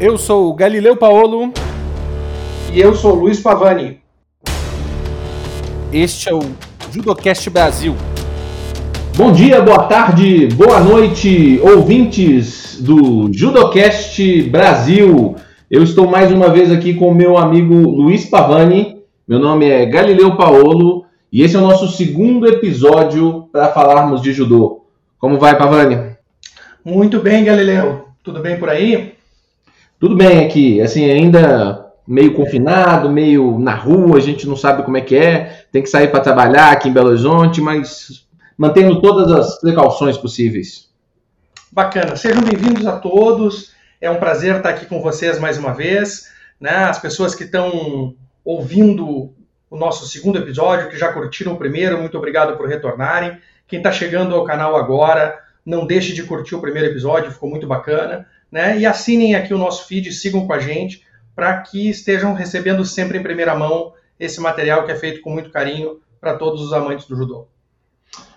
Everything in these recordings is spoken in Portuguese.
Eu sou o Galileu Paolo. E eu sou o Luiz Pavani. Este é o Judocast Brasil. Bom dia, boa tarde, boa noite, ouvintes do Judocast Brasil. Eu estou mais uma vez aqui com o meu amigo Luiz Pavani. Meu nome é Galileu Paolo e esse é o nosso segundo episódio para falarmos de judô. Como vai, Pavani? Muito bem, Galileu. Tudo bem por aí? Tudo bem aqui, assim, ainda meio confinado, meio na rua, a gente não sabe como é que é, tem que sair para trabalhar aqui em Belo Horizonte, mas mantendo todas as precauções possíveis. Bacana, sejam bem-vindos a todos, é um prazer estar aqui com vocês mais uma vez, né? As pessoas que estão ouvindo o nosso segundo episódio, que já curtiram o primeiro, muito obrigado por retornarem. Quem está chegando ao canal agora, não deixe de curtir o primeiro episódio, ficou muito bacana né? E assinem aqui o nosso feed, sigam com a gente, para que estejam recebendo sempre em primeira mão esse material que é feito com muito carinho para todos os amantes do judô.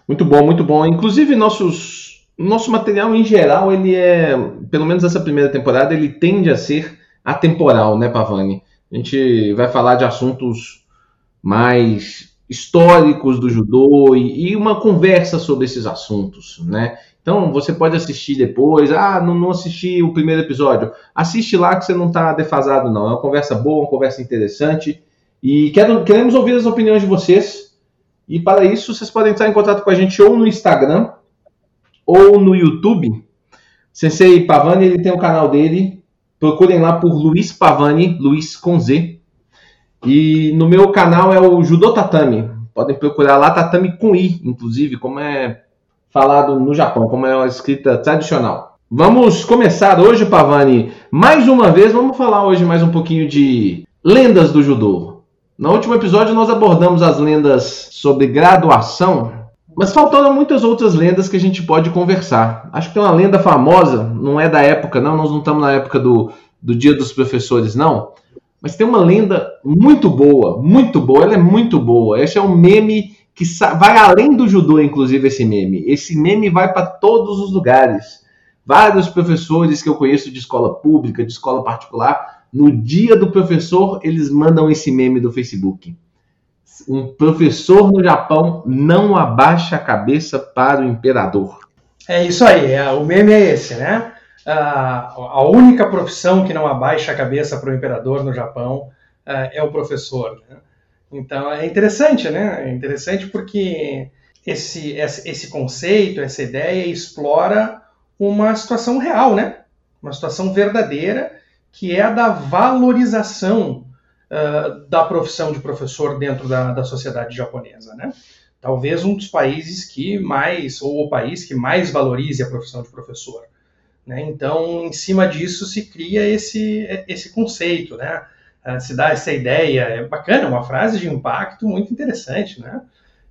Muito bom, muito bom. Inclusive, nossos, nosso material em geral, ele é, pelo menos essa primeira temporada, ele tende a ser atemporal, né, Pavani? A gente vai falar de assuntos mais históricos do judô e, e uma conversa sobre esses assuntos, né? Então você pode assistir depois. Ah, não, não assisti o primeiro episódio. Assiste lá que você não está defasado, não. É uma conversa boa, uma conversa interessante. E quero, queremos ouvir as opiniões de vocês. E para isso, vocês podem entrar em contato com a gente ou no Instagram ou no YouTube. Sensei Pavani, ele tem o canal dele. Procurem lá por Luiz Pavani, Luiz com Z. E no meu canal é o Judô Tatami. Podem procurar lá, Tatami com I, inclusive, como é falado no Japão, como é a escrita tradicional. Vamos começar hoje, Pavani. Mais uma vez, vamos falar hoje mais um pouquinho de lendas do judô. No último episódio, nós abordamos as lendas sobre graduação, mas faltaram muitas outras lendas que a gente pode conversar. Acho que tem uma lenda famosa, não é da época, não, nós não estamos na época do, do Dia dos Professores, não. Mas tem uma lenda muito boa, muito boa, ela é muito boa. Esse é um meme que vai além do judô, inclusive, esse meme. Esse meme vai para todos os lugares. Vários professores que eu conheço de escola pública, de escola particular, no dia do professor, eles mandam esse meme do Facebook. Um professor no Japão não abaixa a cabeça para o imperador. É isso aí, é, o meme é esse, né? a única profissão que não abaixa a cabeça para o imperador no Japão é, é o professor. Né? Então é interessante, né? É interessante porque esse, esse conceito, essa ideia explora uma situação real, né? Uma situação verdadeira que é a da valorização uh, da profissão de professor dentro da, da sociedade japonesa, né? Talvez um dos países que mais, ou o país que mais valorize a profissão de professor. Né? Então, em cima disso se cria esse, esse conceito, né? Se dá essa ideia. É bacana, uma frase de impacto muito interessante, né?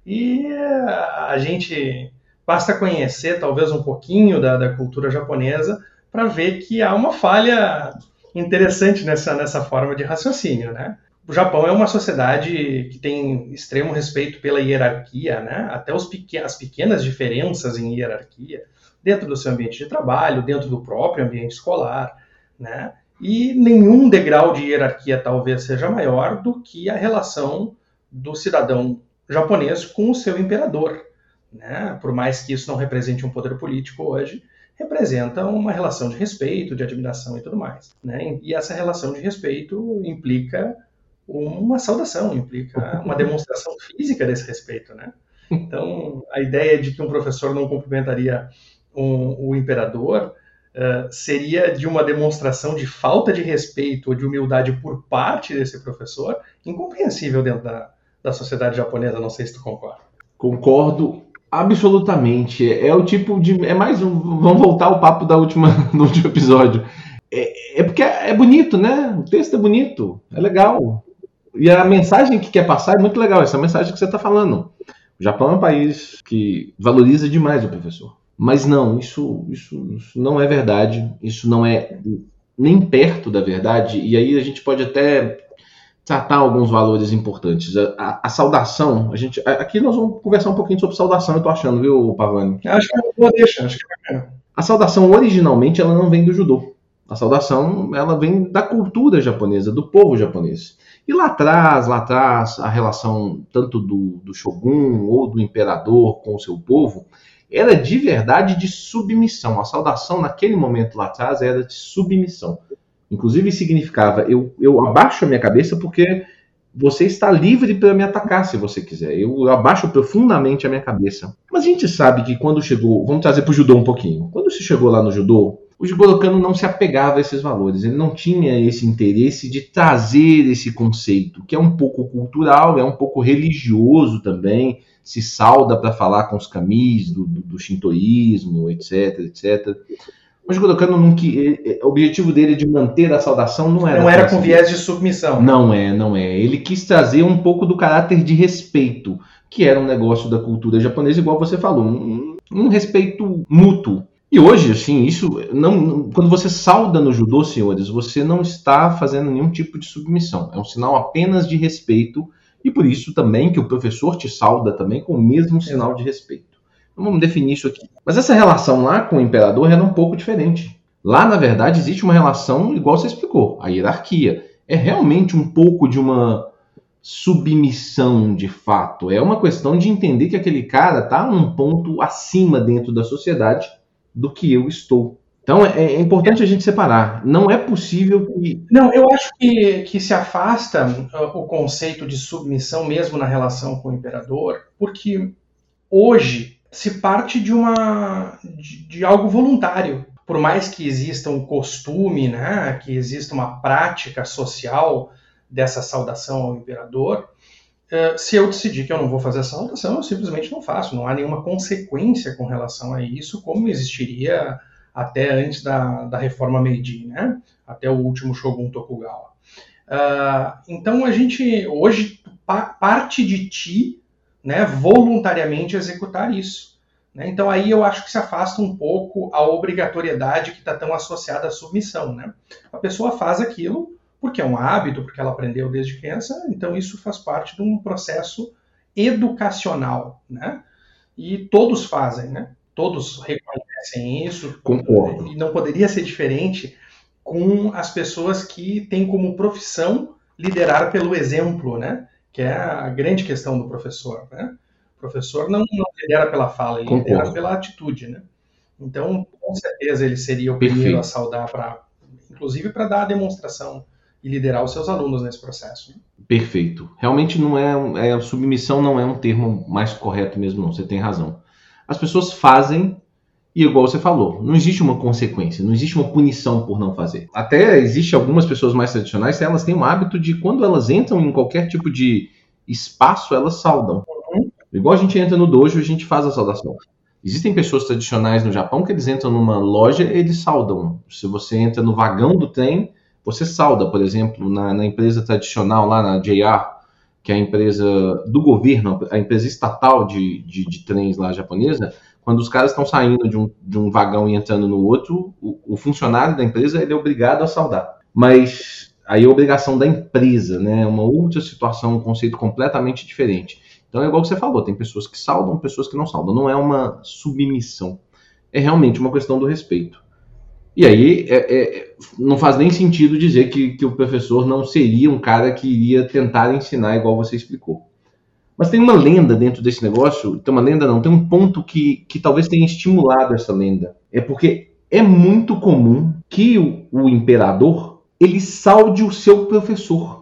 E a gente basta conhecer talvez um pouquinho da, da cultura japonesa para ver que há uma falha interessante nessa, nessa forma de raciocínio, né? O Japão é uma sociedade que tem extremo respeito pela hierarquia, né? Até pequ as pequenas diferenças em hierarquia dentro do seu ambiente de trabalho, dentro do próprio ambiente escolar, né? E nenhum degrau de hierarquia talvez seja maior do que a relação do cidadão japonês com o seu imperador. Né? Por mais que isso não represente um poder político hoje, representa uma relação de respeito, de admiração e tudo mais. Né? E essa relação de respeito implica uma saudação, implica uma demonstração física desse respeito. Né? Então, a ideia de que um professor não cumprimentaria um, o imperador uh, seria de uma demonstração de falta de respeito ou de humildade por parte desse professor, incompreensível dentro da, da sociedade japonesa. Não sei se tu concorda. Concordo absolutamente. É o tipo de. É mais um. Vamos voltar ao papo da última, do último episódio. É, é porque é, é bonito, né? O texto é bonito, é legal. E a mensagem que quer passar é muito legal, essa mensagem que você está falando. O Japão é um país que valoriza demais o professor. Mas não, isso, isso, isso não é verdade, isso não é nem perto da verdade, e aí a gente pode até tratar alguns valores importantes. A, a, a, saudação, a gente. Aqui nós vamos conversar um pouquinho sobre saudação, eu tô achando, viu, Pavani? Acho que é uma boa deixa, acho que é A saudação originalmente ela não vem do judô. A saudação, ela vem da cultura japonesa, do povo japonês. E lá atrás, lá atrás, a relação tanto do, do shogun ou do imperador com o seu povo era de verdade de submissão. A saudação naquele momento lá atrás era de submissão. Inclusive significava eu, eu abaixo a minha cabeça porque você está livre para me atacar se você quiser. Eu abaixo profundamente a minha cabeça. Mas a gente sabe que quando chegou, vamos trazer para o judô um pouquinho. Quando se chegou lá no judô, o Jibodokano não se apegava a esses valores, ele não tinha esse interesse de trazer esse conceito, que é um pouco cultural, é um pouco religioso também, se salda para falar com os camis do, do, do shintoísmo, etc, etc. O Jibodokano, não, o objetivo dele de manter a saudação não era... Não era com viés de submissão. Não é, não é. Ele quis trazer um pouco do caráter de respeito, que era um negócio da cultura japonesa, igual você falou, um, um respeito mútuo e hoje, assim, isso não, quando você sauda no judô, senhores, você não está fazendo nenhum tipo de submissão. É um sinal apenas de respeito e por isso também que o professor te sauda também com o mesmo sinal de respeito. Então vamos definir isso aqui. Mas essa relação lá com o imperador era um pouco diferente. Lá, na verdade, existe uma relação igual você explicou, a hierarquia. É realmente um pouco de uma submissão de fato. É uma questão de entender que aquele cara está um ponto acima dentro da sociedade do que eu estou. Então é, é, importante a gente separar. Não é possível que. Não, eu acho que, que se afasta uh, o conceito de submissão mesmo na relação com o imperador, porque hoje se parte de uma de, de algo voluntário. Por mais que exista um costume, né, que exista uma prática social dessa saudação ao imperador, uh, se eu decidir que eu não vou fazer essa saudação, eu simplesmente não faço. Não há nenhuma consequência com relação a isso, como existiria até antes da, da reforma Meiji, né? até o último Shogun Tokugawa. Uh, então a gente hoje pa parte de ti, né, voluntariamente executar isso. Né? Então aí eu acho que se afasta um pouco a obrigatoriedade que está tão associada à submissão. Né? A pessoa faz aquilo porque é um hábito, porque ela aprendeu desde criança, então isso faz parte de um processo educacional, né? E todos fazem, né? Todos reconhecem isso. Concordo. E não poderia ser diferente com as pessoas que têm como profissão liderar pelo exemplo, né? Que é a grande questão do professor, né? O professor não, não lidera pela fala, ele Concordo. lidera pela atitude, né? Então, com certeza ele seria o primeiro Perfeito. a saudar para, inclusive para dar a demonstração e liderar os seus alunos nesse processo. Né? Perfeito. Realmente não é, é submissão não é um termo mais correto mesmo não. Você tem razão. As pessoas fazem e igual você falou, não existe uma consequência, não existe uma punição por não fazer. Até existe algumas pessoas mais tradicionais, elas têm o hábito de quando elas entram em qualquer tipo de espaço, elas saudam. Uhum. Igual a gente entra no dojo, a gente faz a saudação. Existem pessoas tradicionais no Japão que eles entram numa loja, eles saudam. Se você entra no vagão do trem, você salda, por exemplo, na, na, empresa tradicional lá na JR, que é a empresa do governo, a empresa estatal de, de, de trens lá japonesa, quando os caras estão saindo de um, de um vagão e entrando no outro, o, o funcionário da empresa ele é obrigado a saudar. Mas aí é obrigação da empresa, né? É uma outra situação, um conceito completamente diferente. Então é igual que você falou, tem pessoas que saudam, pessoas que não saudam. Não é uma submissão. É realmente uma questão do respeito. E aí é, é, não faz nem sentido dizer que, que o professor não seria um cara que iria tentar ensinar igual você explicou. Mas tem uma lenda dentro desse negócio, tem uma lenda não, tem um ponto que, que talvez tenha estimulado essa lenda. É porque é muito comum que o, o imperador ele salde o seu professor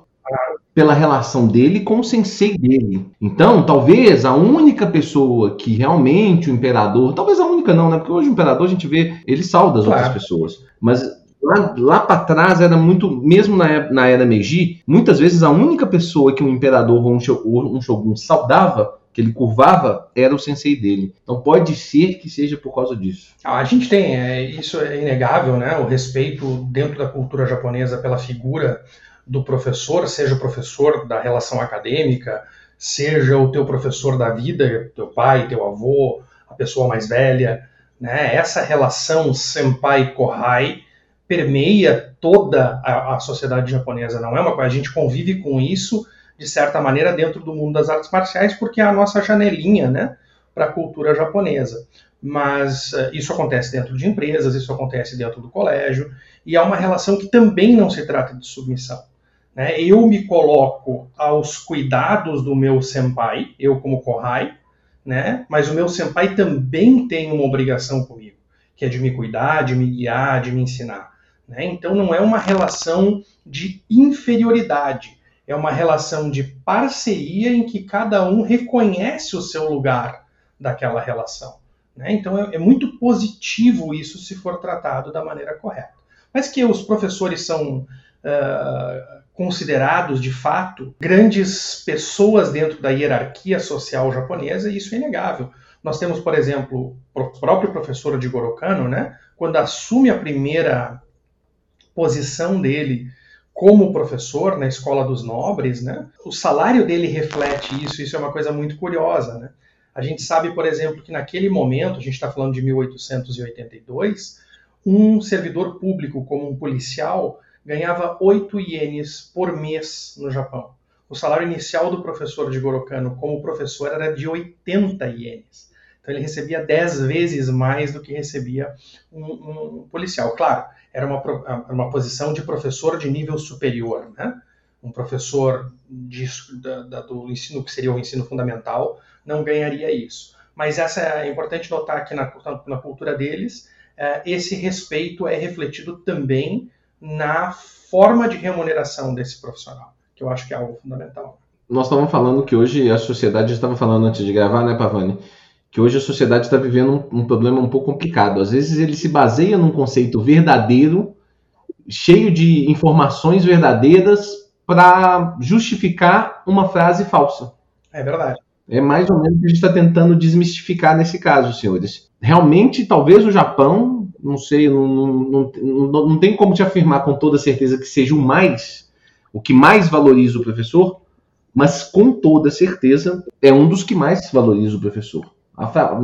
pela relação dele com o sensei dele. Então, talvez a única pessoa que realmente o imperador, talvez a única não, né? Porque hoje o imperador a gente vê, ele salda as claro. outras pessoas. Mas lá, lá para trás era muito, mesmo na, na era Meiji, muitas vezes a única pessoa que um imperador ou um, um shogun saudava que ele curvava era o sensei dele. Então pode ser que seja por causa disso. A gente tem, é, isso é inegável, né? O respeito dentro da cultura japonesa pela figura do professor, seja o professor da relação acadêmica, seja o teu professor da vida, teu pai, teu avô, a pessoa mais velha, né? Essa relação senpai-kohai permeia toda a, a, sociedade japonesa. Não é uma coisa, a gente convive com isso de certa maneira dentro do mundo das artes marciais porque é a nossa janelinha, né, para a cultura japonesa. mas uh, isso acontece dentro de empresas, isso acontece dentro do colégio, e há uma relação que também não se trata de submissão. Né? Eu me coloco aos cuidados do meu senpai, eu como kohai, né? mas o meu senpai também tem uma obrigação comigo, que é de me cuidar, de me guiar, de me ensinar. Né? Então não é uma relação de inferioridade, é uma relação de parceria em que cada um reconhece o seu lugar daquela relação. Né? Então é, é, muito positivo isso se for tratado da maneira correta. Mas que os professores são uh, considerados de fato grandes pessoas dentro da hierarquia social japonesa, e isso é inegável. Nós temos, por exemplo, o próprio professor de Gorokano, né, quando assume a primeira posição dele como professor na escola dos nobres, né, o salário dele reflete isso, isso é uma coisa muito curiosa, né? A gente sabe, por exemplo, que naquele momento, a gente está falando de 1882, um servidor público como um policial ganhava 8 ienes por mês no Japão. O salário inicial do professor de Gorokano como professor era de 80 ienes. Então ele recebia 10 vezes mais do que recebia um, um policial. Claro, era uma, uma posição de professor de nível superior, né? um professor de, da, da, do ensino que seria o ensino fundamental não ganharia isso. Mas essa é importante notar que na, na cultura deles é, esse respeito é refletido também na forma de remuneração desse profissional, que eu acho que é algo fundamental. Nós estávamos falando que hoje a sociedade, estava falando antes de gravar, né, Pavani? Que hoje a sociedade está vivendo um, um problema um pouco complicado. Às vezes ele se baseia num conceito verdadeiro, cheio de informações verdadeiras para justificar uma frase falsa. É verdade. É mais ou menos o que a gente está tentando desmistificar nesse caso, senhores. Realmente, talvez o Japão, não sei, não, não, não, não tem como te afirmar com toda certeza que seja o mais, o que mais valoriza o professor, mas com toda certeza é um dos que mais valoriza o professor.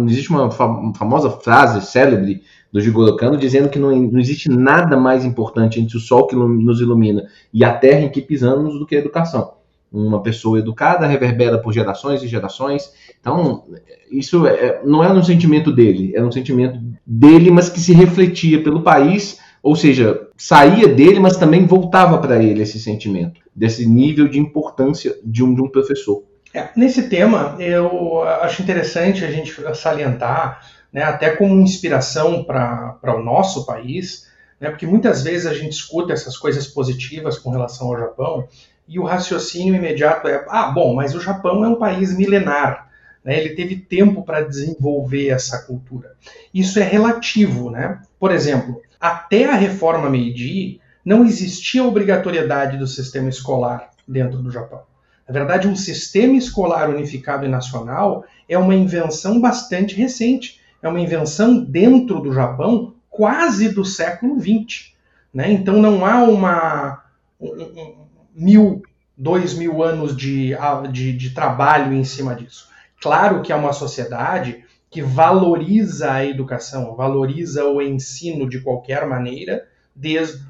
Existe uma famosa frase célebre do Jigoro Kano dizendo que não, não, existe nada mais importante entre o sol que nos ilumina e a terra em que pisamos do que a educação. Uma pessoa educada reverbera por gerações e gerações. Então, isso é, não é um sentimento dele, é um sentimento dele, mas que se refletia pelo país, ou seja, saía dele, mas também voltava para ele esse sentimento, desse nível de importância de um, de um professor. É, nesse tema, eu acho interessante a gente salientar, né, até como inspiração para o nosso país, né, porque muitas vezes a gente escuta essas coisas positivas com relação ao Japão e o raciocínio imediato é: ah, bom, mas o Japão é um país milenar, né, ele teve tempo para desenvolver essa cultura. Isso é relativo, né? Por exemplo, até a reforma Meiji não existia obrigatoriedade do sistema escolar dentro do Japão. Na verdade, um sistema escolar unificado e nacional é uma invenção bastante recente. É uma invenção dentro do Japão quase do século XX. Né? Então não há uma um, um, mil, dois mil anos de, de, de trabalho em cima disso. Claro que é uma sociedade que valoriza a educação, valoriza o ensino de qualquer maneira, desde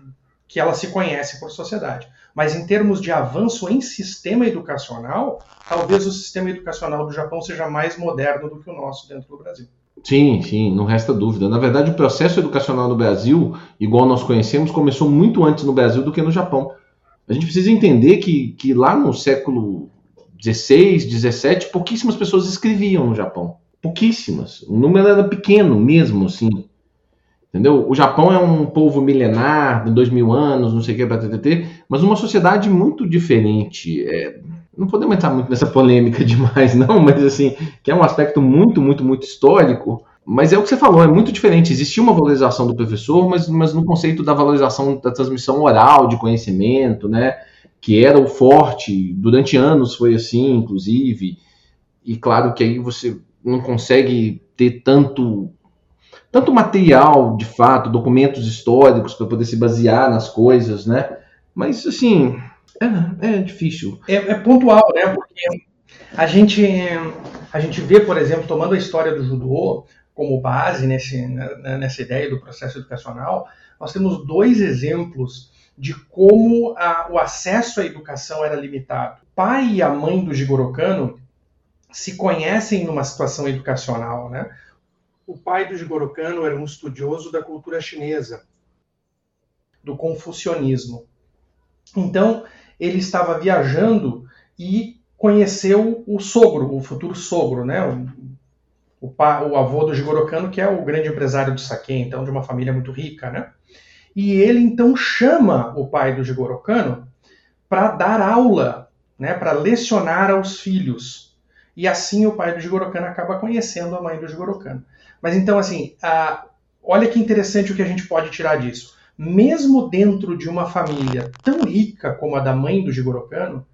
que ela se conhece por sociedade. Mas em termos de avanço em sistema educacional, talvez o sistema educacional do Japão seja mais moderno do que o nosso dentro do Brasil. Sim, sim, não resta dúvida. Na verdade, o processo educacional no Brasil, igual nós conhecemos, começou muito antes no Brasil do que no Japão. A gente precisa entender que, que lá no século XVI, XVII, pouquíssimas pessoas escreviam no Japão. Pouquíssimas. O número era pequeno mesmo, assim. Entendeu? O Japão é um povo milenar, de dois mil anos, não sei o que, TTT, mas uma sociedade muito diferente. É, não podemos entrar muito nessa polêmica demais, não, mas assim, que é um aspecto muito, muito, muito histórico. Mas é o que você falou, é muito diferente. Existia uma valorização do professor, mas, mas no conceito da valorização da transmissão oral de conhecimento, né? Que era o forte, durante anos foi assim, inclusive. E claro que aí você não consegue ter tanto tanto material, de fato, documentos históricos para poder se basear nas coisas, né? Mas, assim, é, é difícil. É, é, pontual, né? Porque a gente, a gente vê, por exemplo, tomando a história do judô como base nesse, né, nessa ideia do processo educacional, nós temos dois exemplos de como a, o acesso à educação era limitado. O pai e a mãe do Jigoro Kano se conhecem numa situação educacional, né? o pai do Jigoro Kano era um estudioso da cultura chinesa, do confucionismo. Então, ele estava viajando e conheceu o sogro, o futuro sogro, né? O, o, o avô do Jigoro Kano, que é o grande empresário de sake, então de uma família muito rica, né? E ele então chama o pai do Jigoro Kano para dar aula, né, para lecionar aos filhos. E assim o pai do Jigoro Kano acaba conhecendo a mãe do Jigoro Kano. Mas então assim, a, olha que interessante o que a gente pode tirar disso. Mesmo dentro de uma família tão rica como a da mãe do Jigoro Kano,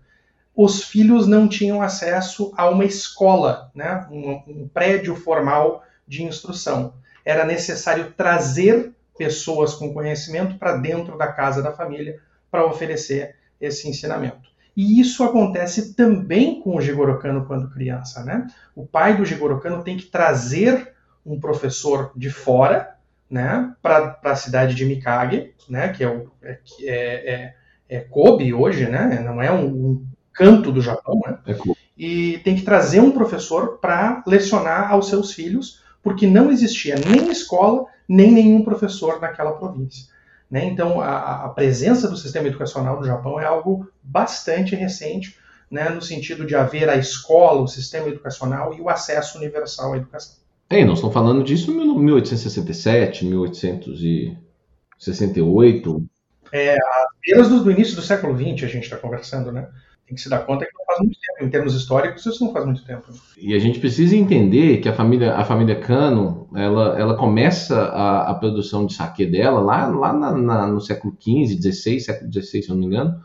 os filhos não tinham acesso a uma escola, né, um, um prédio formal de instrução. Era necessário trazer pessoas com conhecimento para dentro da casa da família para oferecer esse ensinamento. E isso acontece também com o Jigoro Kano quando criança, né? O pai do Jigoro Kano tem que trazer um professor de fora, né, para a cidade de Mikage, né, que é, o, é, é, é, é Kobe hoje, né? Não é um, um canto do Japão, né? É cool. E tem que trazer um professor para lecionar aos seus filhos, porque não existia nem escola, nem nenhum professor naquela província. Né? Então, a, a, presença do sistema educacional do Japão é algo bastante recente, né, no sentido de haver a escola, o sistema educacional e o acesso universal à educação. É, nós estamos falando disso em 1867, 1868. É, as beiras do, do início do século XX a gente está conversando, né? Tem que se dar conta que não faz muito tempo. Em termos históricos, isso não faz muito tempo. E a gente precisa entender que a família, a família Cano, ela, ela começa a, a produção de saque dela lá, lá na, na, no século XV, XVI, século XVI, se não me engano.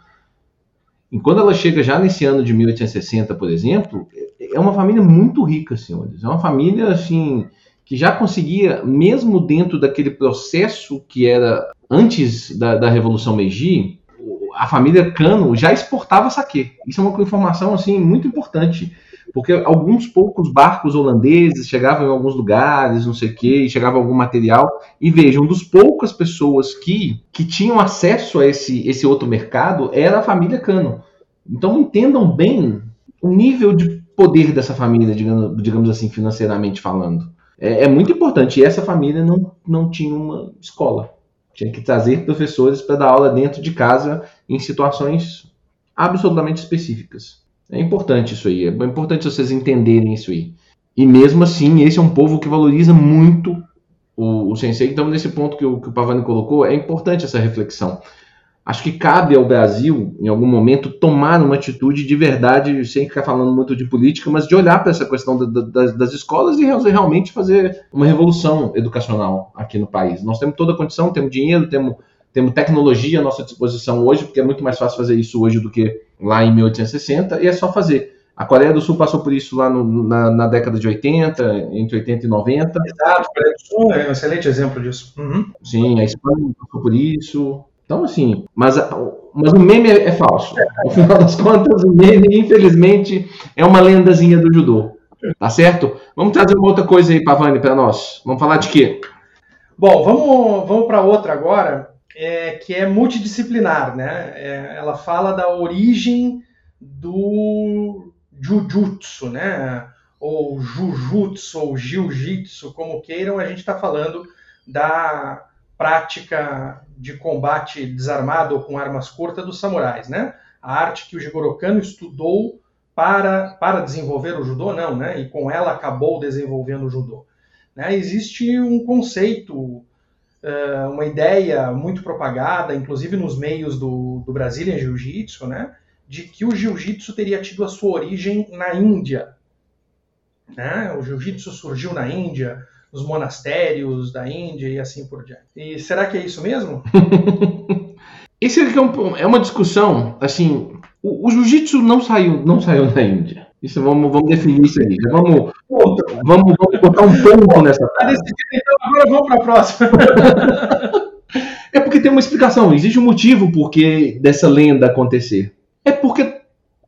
E quando ela chega já nesse ano de 1860, por exemplo, é uma família muito rica, senhores. É uma família, assim, que já conseguia, mesmo dentro daquele processo que era antes da, da Revolução Meiji, a família Cano já exportava saque. Isso é uma informação assim muito importante, porque alguns poucos barcos holandeses chegavam em alguns lugares, não sei o quê, chegava algum material. E vejam, um dos poucas pessoas que, que tinham acesso a esse, esse outro mercado era a família Cano. Então entendam bem o nível de poder dessa família, digamos, digamos assim, financeiramente falando. É, é muito importante. E essa família não, não tinha uma escola. Tinha que trazer professores para dar aula dentro de casa em situações absolutamente específicas. É importante isso aí, é importante vocês entenderem isso aí. E mesmo assim, esse é um povo que valoriza muito o, o sensei. Então, nesse ponto que o, que o Pavani colocou, é importante essa reflexão acho que cabe ao Brasil, em algum momento, tomar uma atitude de verdade, sem ficar falando muito de política, mas de olhar para essa questão da, da, das escolas e realmente fazer uma revolução educacional aqui no país. Nós temos toda a condição, temos dinheiro, temos, temos tecnologia à nossa disposição hoje, porque é muito mais fácil fazer isso hoje do que lá em 1860, e é só fazer. A Coreia do Sul passou por isso lá no, na, na, década de 80, entre 80 e 90. Exato, a Coreia do Sul é um excelente exemplo disso. Uhum. Sim, a Espanha passou por isso, então, assim, mas, mas o meme é, é falso. No final das contas, o meme, infelizmente, é uma lendazinha do judô. Tá certo? Vamos trazer uma outra coisa aí, Pavani, para nós. Vamos falar de quê? Bom, vamos, vamos para outra agora, é, que é multidisciplinar, né? É, ela fala da origem do jujutsu, né? Ou jujutsu, ou jiu-jitsu, como queiram, a gente está falando da prática de combate desarmado com armas curtas dos samurais, né? A arte que o Jigoro Kano estudou para, para desenvolver o judô, não, né? E com ela acabou desenvolvendo o judô. Né? Existe um conceito, eh, uma ideia muito propagada, inclusive nos meios do, do Brazilian Jiu-Jitsu, né? De que o Jiu-Jitsu teria tido a sua origem na Índia. Né? O Jiu-Jitsu surgiu na Índia, nos monastérios da Índia e assim por diante. E será que é isso mesmo? Isso é, um, é uma discussão, assim, o, o jiu-jitsu não saiu, não saiu da Índia. Isso vamos, vamos definir isso aí. Vamos, vamos, vamos botar um ponto nessa. Tá decidido, então agora vamos para a próxima. é porque tem uma explicação. Existe um motivo por que dessa lenda acontecer. É porque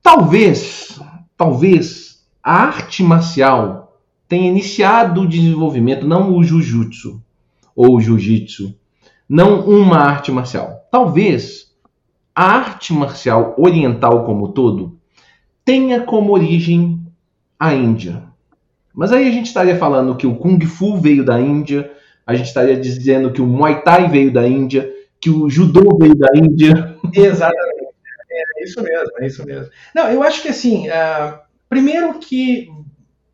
talvez, talvez a arte marcial tenha iniciado o desenvolvimento, não o jujutsu ou o jiu-jitsu, não uma arte marcial. Talvez a arte marcial oriental como todo tenha como origem a Índia. Mas aí a gente estaria falando que o Kung Fu veio da Índia, a gente estaria dizendo que o Muay Thai veio da Índia, que o Judô veio da Índia. Exatamente. É isso mesmo, é isso mesmo. Não, eu acho que assim, uh, primeiro que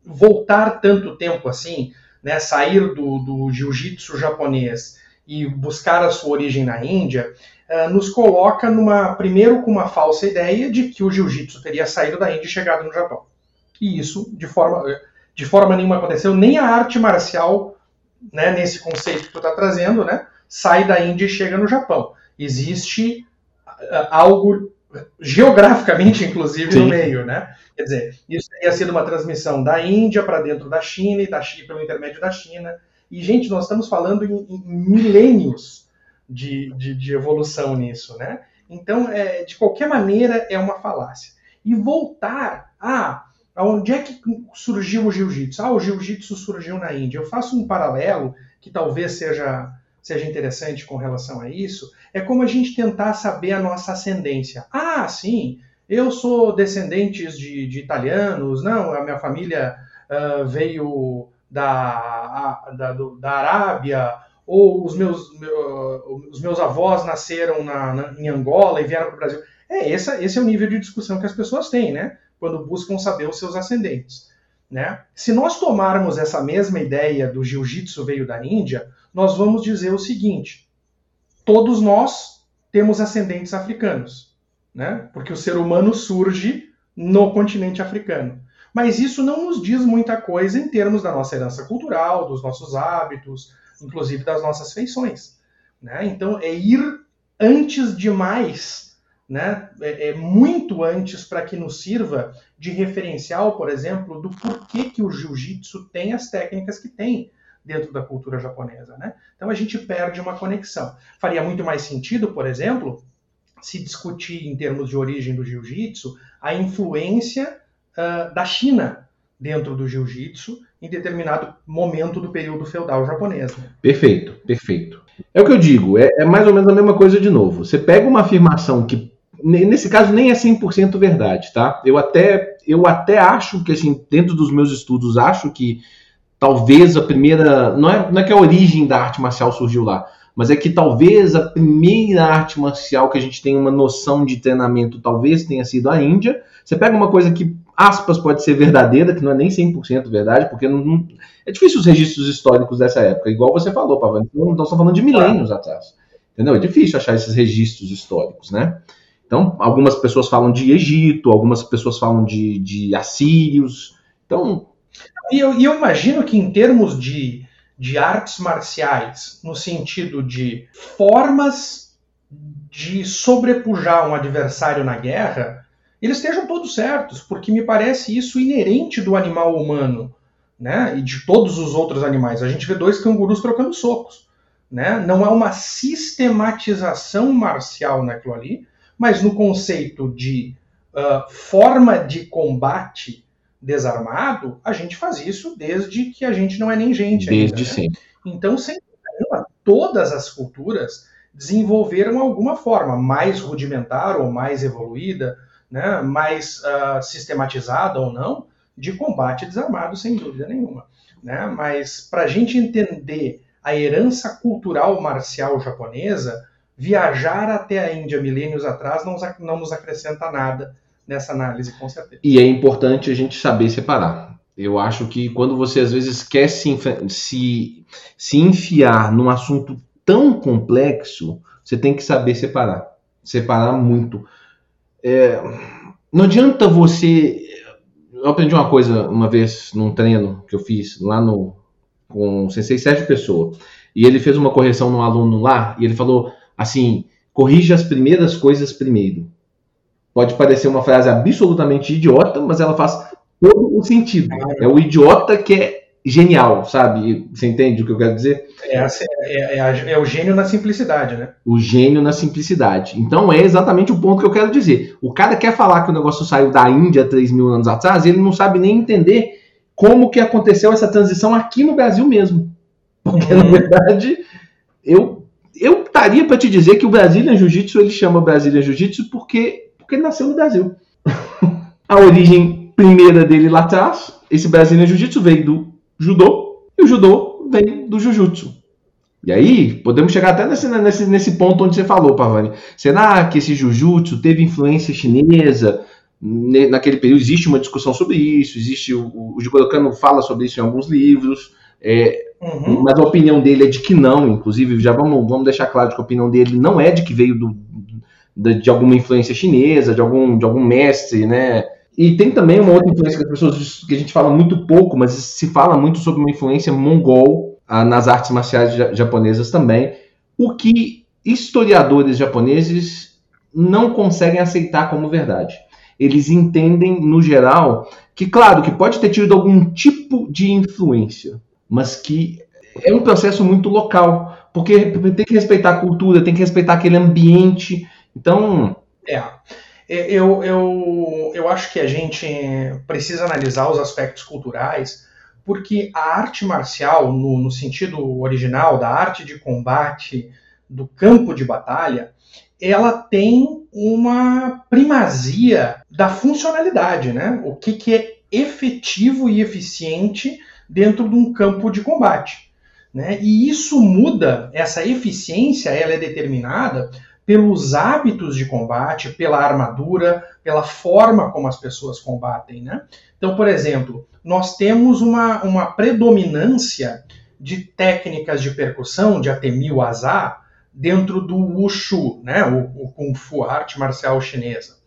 voltar tanto tempo assim, né, sair do, do jiu-jitsu japonês e buscar a sua origem na Índia, uh, nos coloca numa, primeiro com uma falsa ideia de que o jiu-jitsu teria saído da Índia e chegado no Japão. E isso, de forma, de forma nenhuma aconteceu, nem a arte marcial, né, nesse conceito que tu está trazendo, né, sai da Índia e chega no Japão. Existe uh, algo geograficamente, inclusive, Sim. no meio, né? Quer dizer, isso teria sido uma transmissão da Índia para dentro da China e da China pelo intermédio da China. E, gente, nós estamos falando em, em milênios de, de, de, evolução nisso, né? Então, é, de qualquer maneira, é uma falácia. E voltar a onde é que surgiu o jiu-jitsu? Ah, o jiu-jitsu surgiu na Índia. Eu faço um paralelo que talvez seja, seja interessante com relação a isso. É como a gente tentar saber a nossa ascendência. Ah, sim, eu sou descendente de, de italianos, não, a minha família uh, veio da, da, do, da Arábia, ou os meus, meu, os meus avós nasceram na, na, em Angola e vieram para o Brasil. É, esse é o nível de discussão que as pessoas têm, né? Quando buscam saber os seus ascendentes. Né? Se nós tomarmos essa mesma ideia do jiu-jitsu veio da Índia, nós vamos dizer o seguinte: todos nós temos ascendentes africanos né? Porque o ser humano surge no continente africano. Mas isso não nos diz muita coisa em termos da nossa herança cultural, dos nossos hábitos, inclusive das nossas feições. Né? Então, é ir antes demais, né? é, é muito antes para que nos sirva de referencial, por exemplo, do porquê que o jiu-jitsu tem as técnicas que tem dentro da cultura japonesa. Né? Então, a gente perde uma conexão. Faria muito mais sentido, por exemplo, se discutir em termos de origem do jiu-jitsu a influência uh, da China dentro do jiu-jitsu em determinado momento do período feudal japonês. Né? Perfeito, perfeito. É o que eu digo, é, é, mais ou menos a mesma coisa de novo. Você pega uma afirmação que, nesse caso, nem é 100% verdade, tá? Eu até, eu até acho que, assim, dentro dos meus estudos, acho que talvez a primeira. Não é, não é que a origem da arte marcial surgiu lá, mas é que talvez a primeira arte marcial que a gente tem uma noção de treinamento talvez tenha sido a Índia. Você pega uma coisa que, aspas, pode ser verdadeira, que não é nem 100% verdade, porque não, não, é difícil os registros históricos dessa época, igual você falou, Pavani, nós estamos falando de milênios atrás. Entendeu? É difícil achar esses registros históricos, né? Então, algumas pessoas falam de Egito, algumas pessoas falam de, de assírios. Então. E eu, eu imagino que, em termos de de artes marciais, no sentido de formas de sobrepujar um adversário na guerra, eles estejam todos certos, porque me parece isso inerente do animal humano, né? E de todos os outros animais. A gente vê dois cangurus trocando socos, né? Não é uma sistematização marcial naquilo ali, mas no conceito de uh, forma de combate desarmado, a gente faz isso desde que a gente não é nem gente. Desde ainda, né? sempre. Então, sem problema, todas as culturas desenvolveram alguma forma mais rudimentar ou mais evoluída, né, mais uh, sistematizada ou não, de combate desarmado, sem dúvida nenhuma. Né? Mas para a gente entender a herança cultural marcial japonesa, viajar até a Índia milênios atrás não, não nos acrescenta nada nessa análise, com certeza. E é importante a gente saber separar. Eu acho que quando você às vezes quer se, se, se enfiar num assunto tão complexo, você tem que saber separar. Separar muito. É, não adianta você. Eu aprendi uma coisa uma vez num treino que eu fiz lá no com o Sensei Sérgio Pessoa. E ele fez uma correção no aluno lá e ele falou assim: corrija as primeiras coisas primeiro. Pode parecer uma frase absolutamente idiota, mas ela faz todo o sentido. É o idiota que é genial, sabe? Você entende o que eu quero dizer? É, é, é, é, o gênio na simplicidade, né? O gênio na simplicidade. Então é exatamente o ponto que eu quero dizer. O cara quer falar que o negócio saiu da Índia 3 mil anos atrás, ele não sabe nem entender como que aconteceu essa transição aqui no Brasil mesmo. Porque, na uhum. verdade, eu, eu estaria para te dizer que o Brazilian Jiu-Jitsu, ele chama Brazilian Jiu-Jitsu porque porque ele nasceu no Brasil. a origem primeira dele lá atrás, esse Brazilian Jiu-Jitsu veio do judô e o judô vem do Jujutsu. E aí, podemos chegar até nesse, nesse, nesse ponto onde você falou, Pavani. Será que esse Jujutsu teve influência chinesa? Naquele período existe uma discussão sobre isso, existe o, o Jigoro Kano fala sobre isso em alguns livros, é, uhum. mas a opinião dele é de que não, inclusive, já vamos, vamos deixar claro que a opinião dele não é de que veio do, de, de alguma influência chinesa, de algum, de algum mestre, né? E tem também uma outra influência que as pessoas que a gente fala muito pouco, mas se fala muito sobre uma influência mongol ah, nas artes marciais japonesas também, o que historiadores japoneses não conseguem aceitar como verdade. Eles entendem, no geral, que, claro, que pode ter tido algum tipo de influência, mas que é um processo muito local, porque tem que respeitar a cultura, tem que respeitar aquele ambiente. Então. É. É, eu, eu, eu acho que a gente precisa analisar os aspectos culturais, porque a arte marcial, no, no sentido original da arte de combate, do campo de batalha, ela tem uma primazia da funcionalidade, né? O que, que é efetivo e eficiente dentro de um campo de combate. Né? E isso muda, essa eficiência ela é determinada pelos hábitos de combate, pela armadura, pela forma como as pessoas combatem. Né? Então, por exemplo, nós temos uma, uma predominância de técnicas de percussão, de Atemi Waza, dentro do Wushu, né? o, o Kung Fu, a arte marcial chinesa.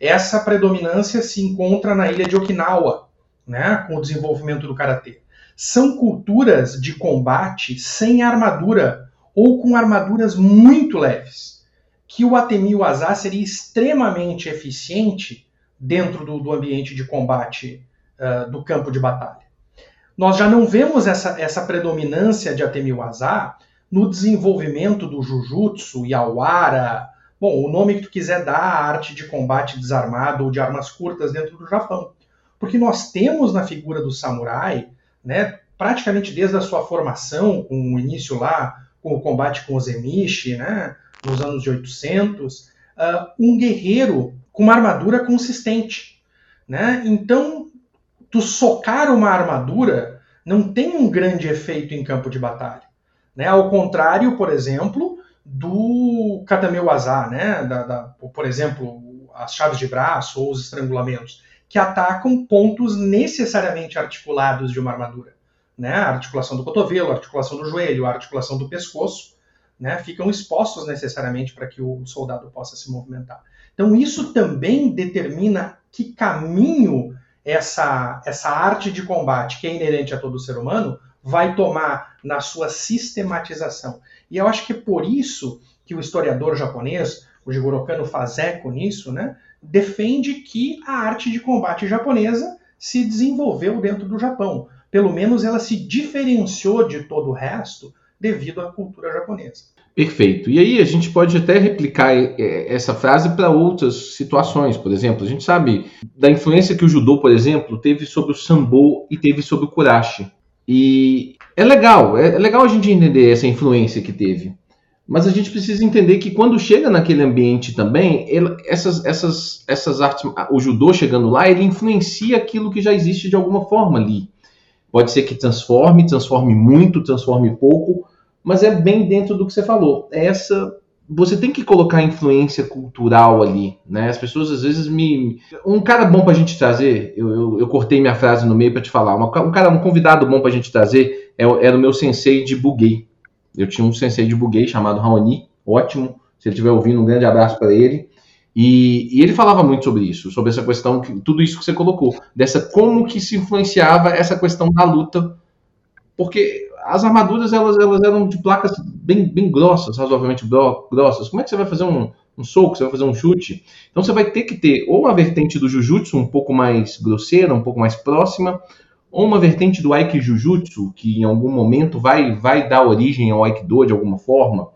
Essa predominância se encontra na ilha de Okinawa, né? com o desenvolvimento do Karatê. São culturas de combate sem armadura ou com armaduras muito leves que o Atemi Waza seria extremamente eficiente dentro do, do ambiente de combate uh, do campo de batalha. Nós já não vemos essa, essa predominância de Atemi Waza no desenvolvimento do Jujutsu, Yawara, bom, o nome que tu quiser dar à arte de combate desarmado ou de armas curtas dentro do Japão. Porque nós temos na figura do samurai, né, praticamente desde a sua formação, com o início lá com o combate com os emishi, né, nos anos de 800, uh, ah, um guerreiro com uma armadura consistente. Né? Então, tu socar uma armadura não tem um grande efeito em campo de batalha. Né? Ao contrário, por exemplo, do Katame Waza, né? Da, da, por exemplo, as chaves de braço ou os estrangulamentos, que atacam pontos necessariamente articulados de uma armadura. Né? A articulação do cotovelo, a articulação do joelho, a articulação do pescoço né, ficam expostos necessariamente para que o soldado possa se movimentar. Então, isso também determina que caminho essa, essa arte de combate, que é inerente a todo ser humano, vai tomar na sua sistematização. E eu acho que é por isso que o historiador japonês, o Jigoro Kano faz eco nisso, né, defende que a arte de combate japonesa se desenvolveu dentro do Japão. Pelo menos ela se diferenciou de todo o resto devido à cultura japonesa. Perfeito. E aí a gente pode até replicar essa frase para outras situações. Por exemplo, a gente sabe da influência que o judô, por exemplo, teve sobre o sambo e teve sobre o kurashi. E é legal, é legal a gente entender essa influência que teve. Mas a gente precisa entender que quando chega naquele ambiente também, ele, essas, essas, essas artes, o judô chegando lá, ele influencia aquilo que já existe de alguma forma ali. Pode ser que transforme, transforme muito, transforme pouco, mas é bem dentro do que você falou. É essa você tem que colocar influência cultural ali, né? As pessoas às vezes me. Um cara bom pra gente trazer, eu, eu, eu cortei minha frase no meio para te falar. Um cara, um convidado bom pra gente trazer é, era o meu sensei de buguei. Eu tinha um sensei de buguei chamado Raoni, ótimo. Se ele estiver ouvindo, um grande abraço para ele. E, e, ele falava muito sobre isso, sobre essa questão, tudo isso que você colocou, dessa como que se influenciava essa questão da luta, porque as armaduras elas, elas eram de placas bem, bem grossas, razoavelmente grossas. Como é que você vai fazer um, um soco, você vai fazer um chute? Então você vai ter que ter ou uma vertente do Jujutsu um pouco mais grosseira, um pouco mais próxima, ou uma vertente do Aikijujutsu, que em algum momento vai, vai dar origem ao Aikido de alguma forma,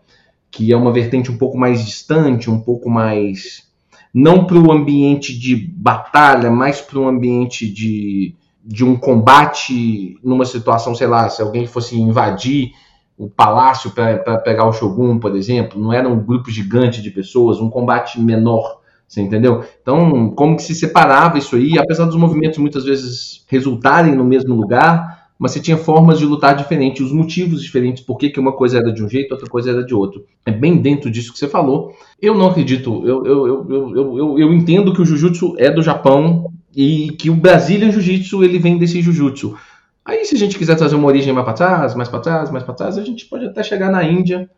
que é uma vertente um pouco mais distante, um pouco mais. não para o ambiente de batalha, mas para um ambiente de, de um combate numa situação, sei lá, se alguém fosse invadir o palácio para pegar o Shogun, por exemplo, não era um grupo gigante de pessoas, um combate menor, Você entendeu? Então, como que se separava isso aí, apesar dos movimentos muitas vezes resultarem no mesmo lugar, mas você tinha formas de lutar diferentes, os motivos diferentes, por que, que uma coisa era de um jeito, outra coisa era de outro. É bem dentro disso que você falou. Eu não acredito, eu, eu, eu, eu, eu, eu entendo que o Jiu-Jitsu é do Japão e que o Brazilian Jiu-Jitsu ele vem desse Jiu-Jitsu. Aí, se a gente quiser trazer uma origem mais para trás, mais para trás, mais para trás, a gente pode até chegar na Índia.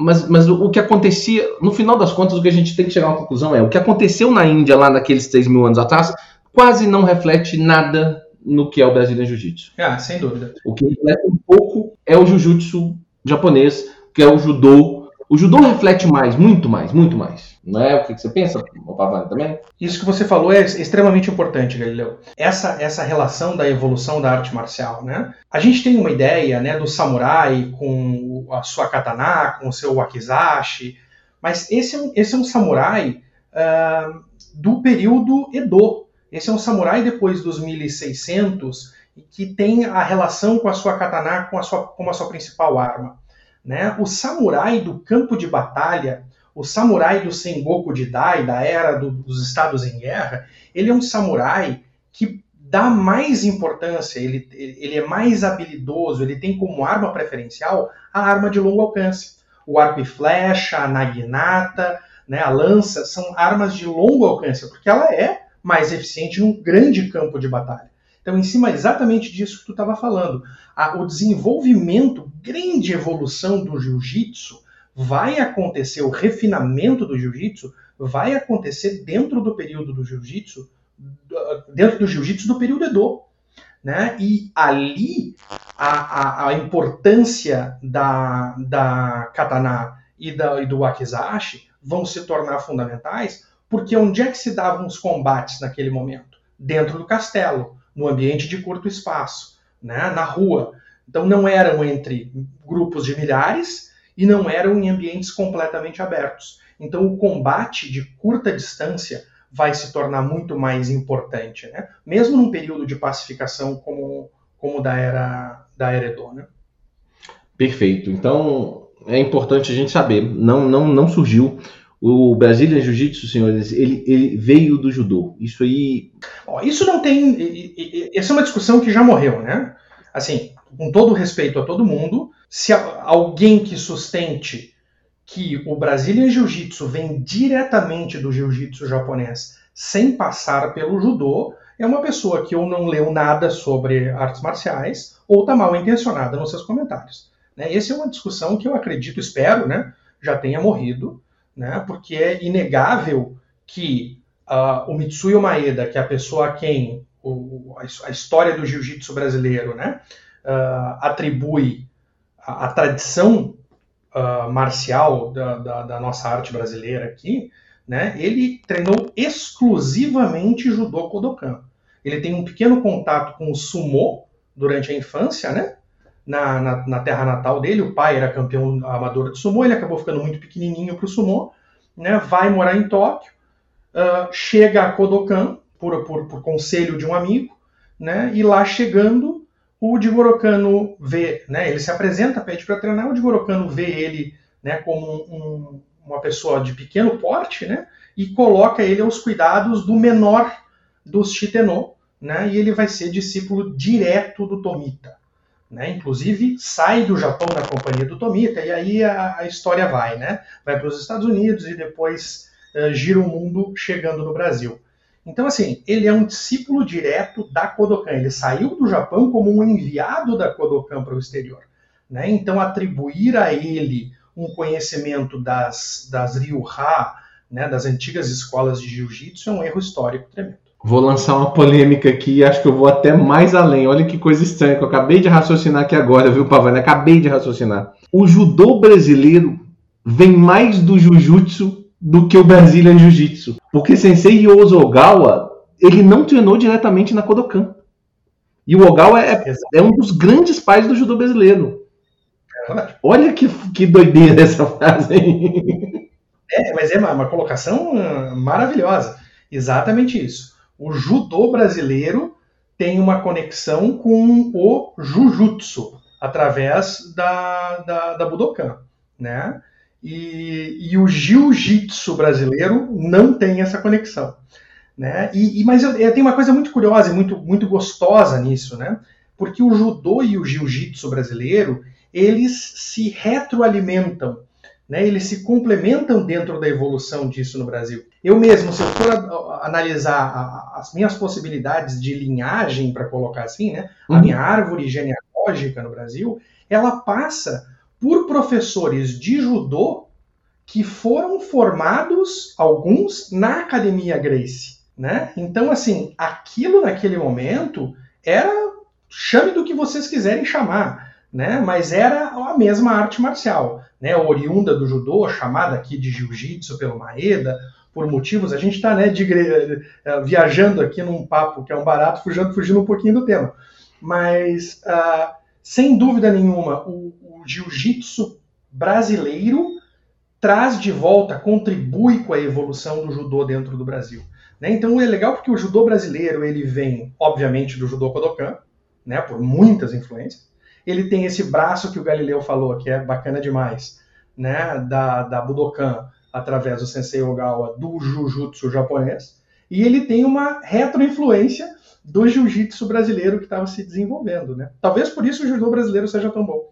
Mas, mas o, o, que acontecia, no final das contas, o que a gente tem que chegar a uma conclusão é: o que aconteceu na Índia lá naqueles 3 mil anos atrás quase não reflete nada no que é o Brazilian Jiu-Jitsu. Ah, sem dúvida. O que reflete um pouco é o Jiu-Jitsu japonês, que é o judô. O judô reflete mais, muito mais, muito mais. Não é o que você pensa, Pavani, também? Isso que você falou é extremamente importante, Galileu. Essa, essa relação da evolução da arte marcial, né? A gente tem uma ideia, né, do samurai com a sua katana, com o seu wakizashi, mas esse é um, esse é um samurai uh, do período Edo, esse é um samurai depois dos 1600 que tem a relação com a sua katana com a sua, como a sua principal arma. Né? O samurai do campo de batalha, o samurai do Sengoku Jidai, da era do, dos estados em guerra, ele é um samurai que dá mais importância, ele, ele é mais habilidoso, ele tem como arma preferencial a arma de longo alcance. O arco e flecha, a naginata, né, a lança, são armas de longo alcance, porque ela é mais eficiente num grande campo de batalha. Então, em cima exatamente disso que tu estava falando, a, o desenvolvimento, grande evolução do jiu-jitsu vai acontecer, o refinamento do jiu-jitsu vai acontecer dentro do período do jiu-jitsu, dentro do jiu-jitsu do período Edo. Né? E ali a, a, a importância da, da katana e, da, e do wakizashi vão se tornar fundamentais, porque onde é que se davam os combates naquele momento? Dentro do castelo, no ambiente de curto espaço, né? na rua. Então não eram entre grupos de milhares e não eram em ambientes completamente abertos. Então o combate de curta distância vai se tornar muito mais importante, né? mesmo num período de pacificação como, como da era da era Edo. Né? Perfeito. Então é importante a gente saber, não, não, não surgiu o Brazilian Jiu-Jitsu, senhores, ele, ele, veio do judô. Isso aí. isso não tem. Essa é uma discussão que já morreu, né? Assim, com todo respeito a todo mundo, se alguém que sustente que o Brazilian Jiu-Jitsu vem diretamente do Jiu-Jitsu japonês sem passar pelo judô, é uma pessoa que ou não leu nada sobre artes marciais ou está mal intencionada nos seus comentários. Né? Essa é uma discussão que eu acredito, espero, né, já tenha morrido né? porque é inegável que uh, o Mitsuyo Maeda, que é a pessoa a quem o, a, história do jiu-jitsu brasileiro né, uh, atribui a, a tradição uh, marcial da, da, da, nossa arte brasileira aqui, né, ele treinou exclusivamente judô Kodokan. Ele tem um pequeno contato com o sumo durante a infância, né? Na, na, na, terra natal dele. O pai era campeão amador de sumo, ele acabou ficando muito pequenininho para o sumo, né? vai morar em Tóquio, uh, chega a Kodokan por, por, por, conselho de um amigo, né? e lá chegando, o Jigoro Kano vê, né? ele se apresenta, pede para treinar, o Jigoro Kano vê ele né, como um, uma pessoa de pequeno porte, né? e coloca ele aos cuidados do menor dos Shitenô, né? e ele vai ser discípulo direto do Tomita. Né? Inclusive, sai do Japão na companhia do Tomita, e aí a, a história vai, né? Vai para os Estados Unidos e depois uh, gira o mundo chegando no Brasil. Então, assim, ele é um discípulo direto da Kodokan. Ele saiu do Japão como um enviado da Kodokan para o exterior. Né? Então, atribuir a ele um conhecimento das, das Ryuha, né, das antigas escolas de jiu-jitsu, é um erro histórico tremendo. Vou lançar uma polêmica aqui e acho que eu vou até mais além. Olha que coisa estranha que eu acabei de raciocinar aqui agora, viu, Pavani? Acabei de raciocinar. O judô brasileiro vem mais do jiu-jitsu do que o Brazilian Jiu-Jitsu. Porque Sensei Ryozo Ogawa, ele não treinou diretamente na Kodokan. E o Ogawa é, é um dos grandes pais do judô brasileiro. Olha que, que doideira essa frase aí. É, mas é uma, uma colocação ah, maravilhosa. Exatamente isso o judô brasileiro tem uma conexão com o jujutsu através da, da, da Budokan, né? e, e o jiu-jitsu brasileiro não tem essa conexão. Né? E, e mas eu, eu, uma coisa muito curiosa e muito, muito gostosa nisso, né? porque o judô e o jiu-jitsu brasileiro eles se retroalimentam, né? eles se complementam dentro da evolução disso no Brasil. Eu mesmo, se eu for analisar as minhas possibilidades de linhagem, para colocar assim, né? a uhum. minha árvore genealógica no Brasil, ela passa por professores de judô que foram formados, alguns, na Academia Grace. Né? Então, assim, aquilo naquele momento era, chame do que vocês quiserem chamar, né? mas era a mesma arte marcial, né? oriunda do judô, chamada aqui de jiu-jitsu pelo Maeda, por motivos, a gente está né, uh, viajando aqui num papo que é um barato, fugindo, fugindo um pouquinho do tema. Mas, uh, sem dúvida nenhuma, o, o jiu-jitsu brasileiro traz de volta, contribui com a evolução do judô dentro do Brasil. Né? Então é legal porque o judô brasileiro ele vem, obviamente, do judô Kodokan, né, por muitas influências. Ele tem esse braço que o Galileu falou, que é bacana demais, né, da, da Budokan, através do Sensei Ogawa, do Jujutsu japonês. E ele tem uma retroinfluência do jiu-jitsu brasileiro que estava se desenvolvendo. Né? Talvez por isso o judô brasileiro seja tão bom.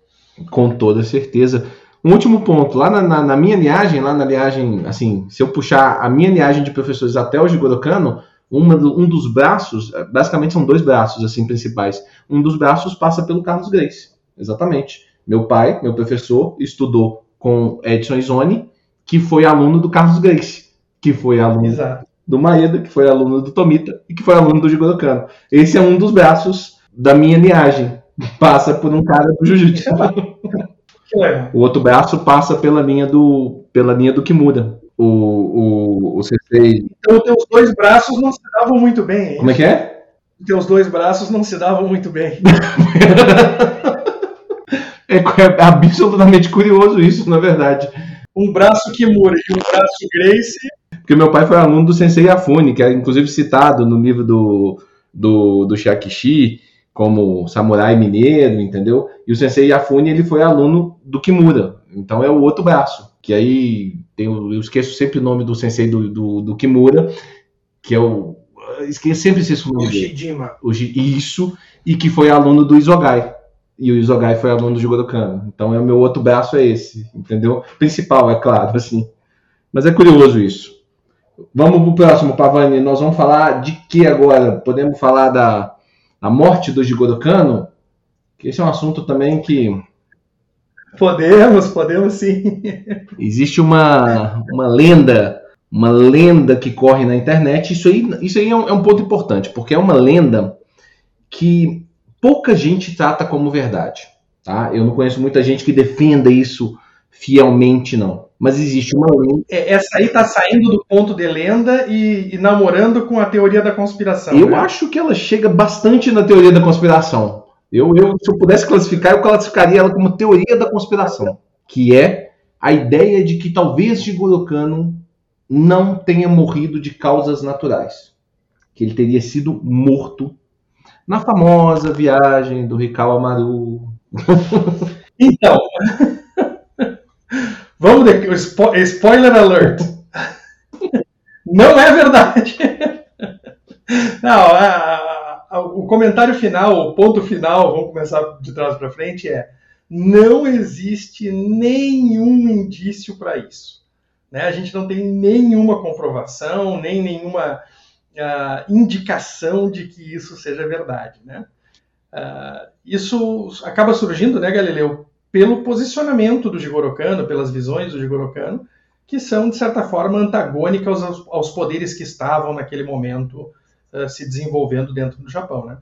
Com toda certeza. Um último ponto, lá na, na, na, minha linhagem, lá na linhagem, assim, se eu puxar a minha linhagem de professores até o Jigoro Kano, do, um dos braços, eh, basicamente são dois braços, assim, principais. Um dos braços passa pelo Carlos Grace, exatamente. Meu pai, meu professor, estudou com Edson Izone, que foi aluno do Carlos Grace, que foi aluno Exato. do Maeda, que foi aluno do Tomita e que foi aluno do Jigoro Kano. Esse é um dos braços da minha linhagem. Passa por um cara do Jiu-Jitsu. O outro braço passa pela linha do, pela linha do Kimura. O, o, o Sensei. Então, teus dois braços não se davam muito bem, hein? Como é que é? Teus dois braços não se davam muito bem. é, é absolutamente curioso isso, na verdade. Um braço Kimura e um braço Grace. Porque meu pai foi aluno do Sensei Afune, que é inclusive citado no livro do, do, do Shakishi como samurai mineiro, entendeu? E o Sensei Yafune, ele foi aluno do Kimura, então é o outro braço, que aí tem, eu esqueço sempre o nome do Sensei do, do, do Kimura, que é o esqueço sempre esse nome dele. O Isso, e que foi aluno do Isogai. E o Isogai foi aluno do Jigoro Kano. Então é o meu outro braço é esse, entendeu? Principal, é claro, assim. Mas é curioso isso. Vamos pro próximo, Pavani. Nós vamos falar de que agora? Podemos falar da a morte do Jigoro Kano, que esse é um assunto também que podemos, podemos sim. Existe uma, uma lenda, uma lenda que corre na internet. Isso aí, isso aí é um, é um ponto importante, porque é uma lenda que pouca gente trata como verdade. Tá? Eu não conheço muita gente que defenda isso fielmente, não. Mas existe uma lenda. É, essa aí está saindo do ponto de lenda e, e, namorando com a teoria da conspiração. Eu né? acho que ela chega bastante na teoria da conspiração. Eu, eu, se eu pudesse classificar, eu classificaria ela como teoria da conspiração, que é a ideia de que talvez Jigoro Kano não tenha morrido de causas naturais, que ele teria sido morto na famosa viagem do Rikawa Maru. Então, Vamos de... Spo... Spoiler alert. Não é verdade. Não, a, o comentário final, o ponto final, vamos começar de trás para frente, é não existe nenhum indício para isso. Né? A gente não tem nenhuma comprovação, nem nenhuma uh, indicação de que isso seja verdade. Né? Uh, isso acaba surgindo, né, Galileu, pelo posicionamento do Jigoro Kano, pelas visões do Jigoro Kano, que são, de certa forma, antagônicas aos, aos poderes que estavam naquele momento uh, se desenvolvendo dentro do Japão. Né?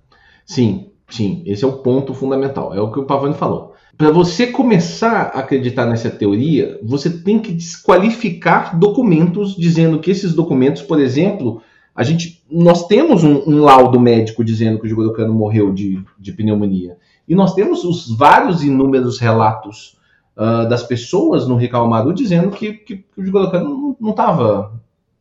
Sim, sim, esse é o ponto fundamental, é o que o Pavani falou. Para você começar a acreditar nessa teoria, você tem que desqualificar documentos dizendo que esses documentos, por exemplo, a gente, nós temos um, um laudo médico dizendo que o Jigoro Kano morreu de, de pneumonia. E nós temos os vários inúmeros relatos uh, das pessoas no Recalmado dizendo que, que, que o Jigoro Kano não estava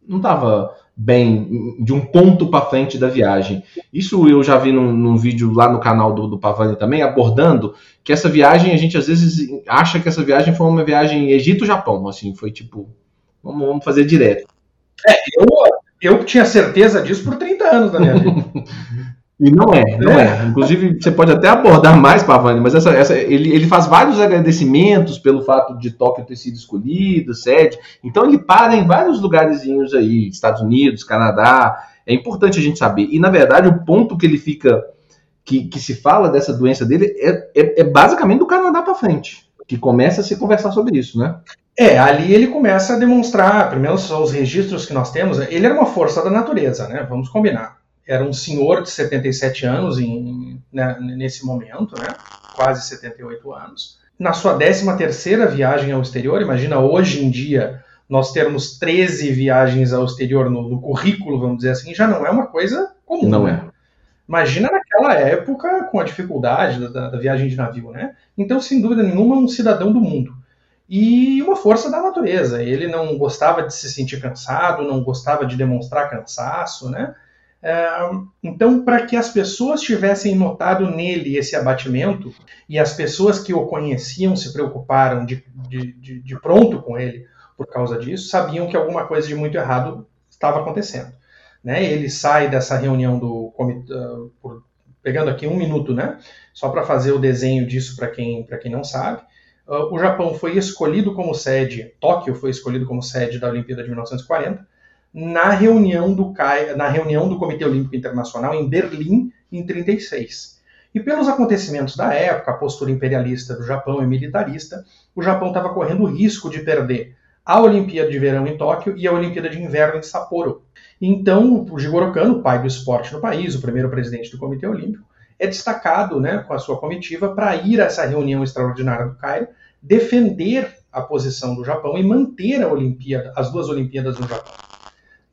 não tava bem, de um ponto para frente da viagem. Isso eu já vi num, num vídeo lá no canal do, do, Pavani também, abordando que essa viagem, a gente às vezes acha que essa viagem foi uma viagem Egito-Japão, assim, foi tipo, vamos, vamos fazer direto. É, eu, eu tinha certeza disso por 30 anos da minha vida. E não é, não é. é. Inclusive, você pode até abordar mais, Pavani, mas essa, essa, ele, ele faz vários agradecimentos pelo fato de Tóquio ter sido escolhido, sede. Então ele para em vários lugarzinhos aí, Estados Unidos, Canadá. É importante a gente saber. E na verdade, o ponto que ele fica, que, que se fala dessa doença dele, é, é, é basicamente do Canadá para frente. Que começa a se conversar sobre isso, né? É, ali ele começa a demonstrar, primeiro são os registros que nós temos, ele era uma força da natureza, né? Vamos combinar era um senhor de 77 anos em, né, nesse momento, né, quase 78 anos. Na sua 13 terceira viagem ao exterior, imagina hoje em dia nós termos 13 viagens ao exterior no, no currículo, vamos dizer assim, já não é uma coisa comum. Não né? é. Imagina naquela época com a dificuldade da, da, viagem de navio, né? Então, sem dúvida nenhuma, um cidadão do mundo. E uma força da natureza. Ele não gostava de se sentir cansado, não gostava de demonstrar cansaço, né? Então, para que as pessoas tivessem notado nele esse abatimento, e as pessoas que o conheciam se preocuparam de, de, de, de pronto com ele por causa disso, sabiam que alguma coisa de muito errado estava acontecendo. Né? Ele sai dessa reunião do comitê, por, pegando aqui um minuto, né? Só para fazer o desenho disso para quem, quem não sabe. Uh, o Japão foi escolhido como sede, Tóquio foi escolhido como sede da Olimpíada de 1940, na reunião do na reunião do Comitê Olímpico Internacional em Berlim em 36. E pelos acontecimentos da época, a postura imperialista do Japão e militarista, o Japão estava correndo o risco de perder a Olimpíada de Verão em Tóquio e a Olimpíada de Inverno em Sapporo. Então, o Jigoro Kano, pai do esporte no país, o primeiro presidente do Comitê Olímpico, é destacado né, com a sua comitiva para ir a essa reunião extraordinária do Cairo, defender a posição do Japão e manter a Olimpíada, as duas Olimpíadas no Japão.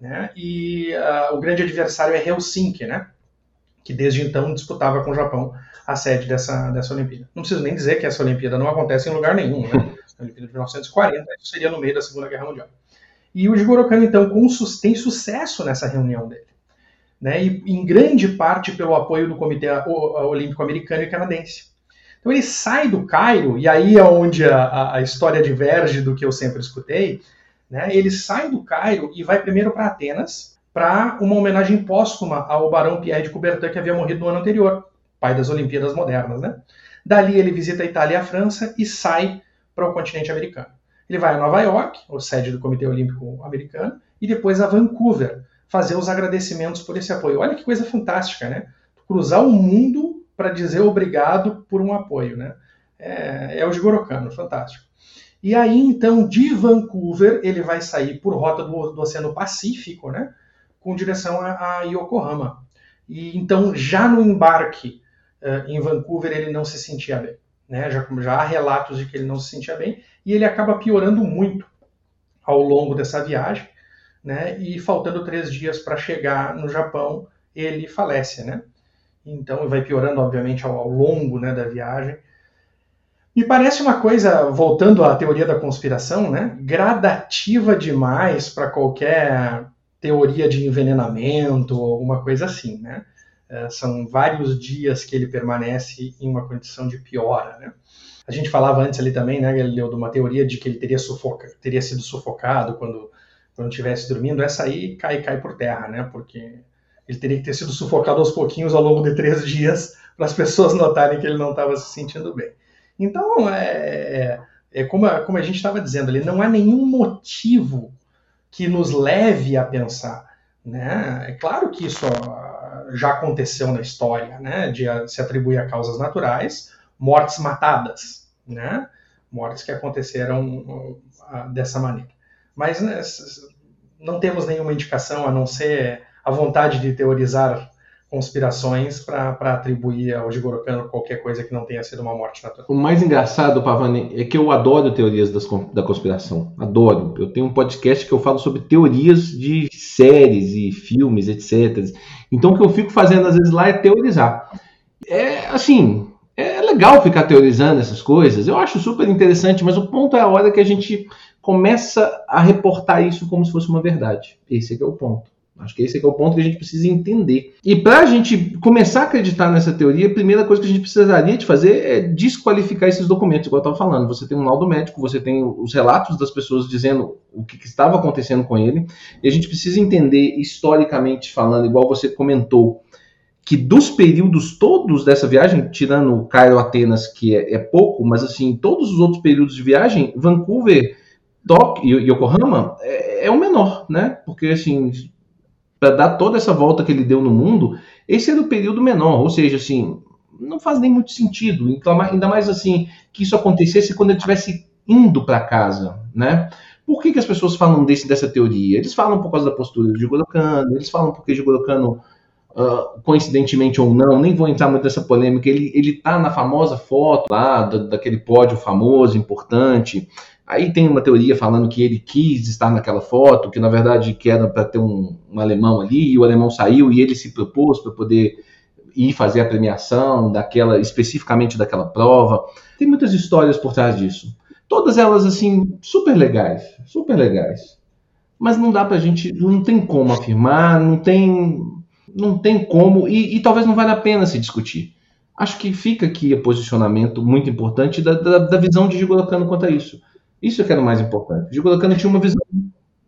Né? E uh, o grande adversário é Helsinki, né? que desde então disputava com o Japão a sede dessa, dessa Olimpíada. Não preciso nem dizer que essa Olimpíada não acontece em lugar nenhum. Né? A Olimpíada de 1940 isso seria no meio da Segunda Guerra Mundial. E o Jigoro Kano, então, com, tem sucesso nessa reunião dele. Né? E em grande parte pelo apoio do Comitê Olímpico Americano e Canadense. Então ele sai do Cairo, e aí é onde a, a história diverge do que eu sempre escutei, né? Ele sai do Cairo e vai primeiro para Atenas para uma homenagem póstuma ao barão Pierre de Coubertin, que havia morrido no ano anterior, pai das Olimpíadas Modernas. Né? Dali ele visita a Itália e a França e sai para o continente americano. Ele vai a Nova York, o sede do Comitê Olímpico Americano, e depois a Vancouver, fazer os agradecimentos por esse apoio. Olha que coisa fantástica, né? Cruzar o mundo para dizer obrigado por um apoio, né? É, é o Jigoro Kano, fantástico. E aí, então, de Vancouver, ele vai sair por rota do, do Oceano Pacífico, né? Com direção a, a Yokohama. E então, já no embarque uh, em Vancouver, ele não se sentia bem. Né? Já, já há relatos de que ele não se sentia bem. E ele acaba piorando muito ao longo dessa viagem. Né? E faltando três dias para chegar no Japão, ele falece, né? Então, vai piorando, obviamente, ao, ao longo né, da viagem. Me parece uma coisa, voltando à teoria da conspiração, né, gradativa demais para qualquer teoria de envenenamento ou alguma coisa assim, né? É, são vários dias que ele permanece em uma condição de piora, né? A gente falava antes ali também, né, Galileu, de uma teoria de que ele teria, sufoca, teria sido sufocado quando quando estivesse dormindo. Essa aí cai cai por terra, né? Porque ele teria que ter sido sufocado aos pouquinhos ao longo de três dias para as pessoas notarem que ele não estava se sentindo bem. Então, é, é, é como, a, como a gente estava dizendo ali, não há nenhum motivo que nos leve a pensar. Né? É claro que isso já aconteceu na história, né? de se atribuir a causas naturais, mortes matadas, né? mortes que aconteceram uh, dessa maneira. Mas né, não temos nenhuma indicação a não ser a vontade de teorizar conspirações para atribuir ao Jigoro Kano qualquer coisa que não tenha sido uma morte natural. O mais engraçado, Pavani, é que eu adoro teorias das, da conspiração. Adoro. Eu tenho um podcast que eu falo sobre teorias de séries e filmes, etc. Então o que eu fico fazendo às vezes lá é teorizar. É assim, é legal ficar teorizando essas coisas. Eu acho super interessante, mas o ponto é a hora que a gente começa a reportar isso como se fosse uma verdade. Esse é, é o ponto. Acho que esse é, é o ponto que a gente precisa entender. E para a gente começar a acreditar nessa teoria, a primeira coisa que a gente precisaria de fazer é desqualificar esses documentos, igual eu estava falando. Você tem um laudo médico, você tem os relatos das pessoas dizendo o que, que estava acontecendo com ele, e a gente precisa entender, historicamente falando, igual você comentou, que dos períodos todos dessa viagem, tirando Cairo Atenas, que é, é, pouco, mas assim, todos os outros períodos de viagem, Vancouver, Tóquio e Yokohama é, é o menor, né? Porque assim, para dar toda essa volta que ele deu no mundo, esse era o período menor, ou seja, assim, não faz nem muito sentido, ainda mais assim, que isso acontecesse quando ele estivesse indo para casa, né? Por que, que as pessoas falam desse, dessa teoria? Eles falam por causa da postura de Jigoro Kano, eles falam porque Jigoro Kano, uh, coincidentemente ou não, nem vou entrar muito nessa polêmica, ele, ele tá na famosa foto lá, da, daquele pódio famoso, importante, Aí tem uma teoria falando que ele quis estar naquela foto, que na verdade que era para ter um, um, alemão ali, e o alemão saiu e ele se propôs para poder ir fazer a premiação daquela especificamente daquela prova. Tem muitas histórias por trás disso. Todas elas assim super legais, super legais. Mas não dá para a gente, não tem como afirmar, não tem, não tem como e, e talvez não valha a pena se discutir. Acho que fica aqui o posicionamento muito importante da, da, da visão de Gigolo Cano quanto a isso isso que era o mais importante. O Gigolo Kano tinha uma visão.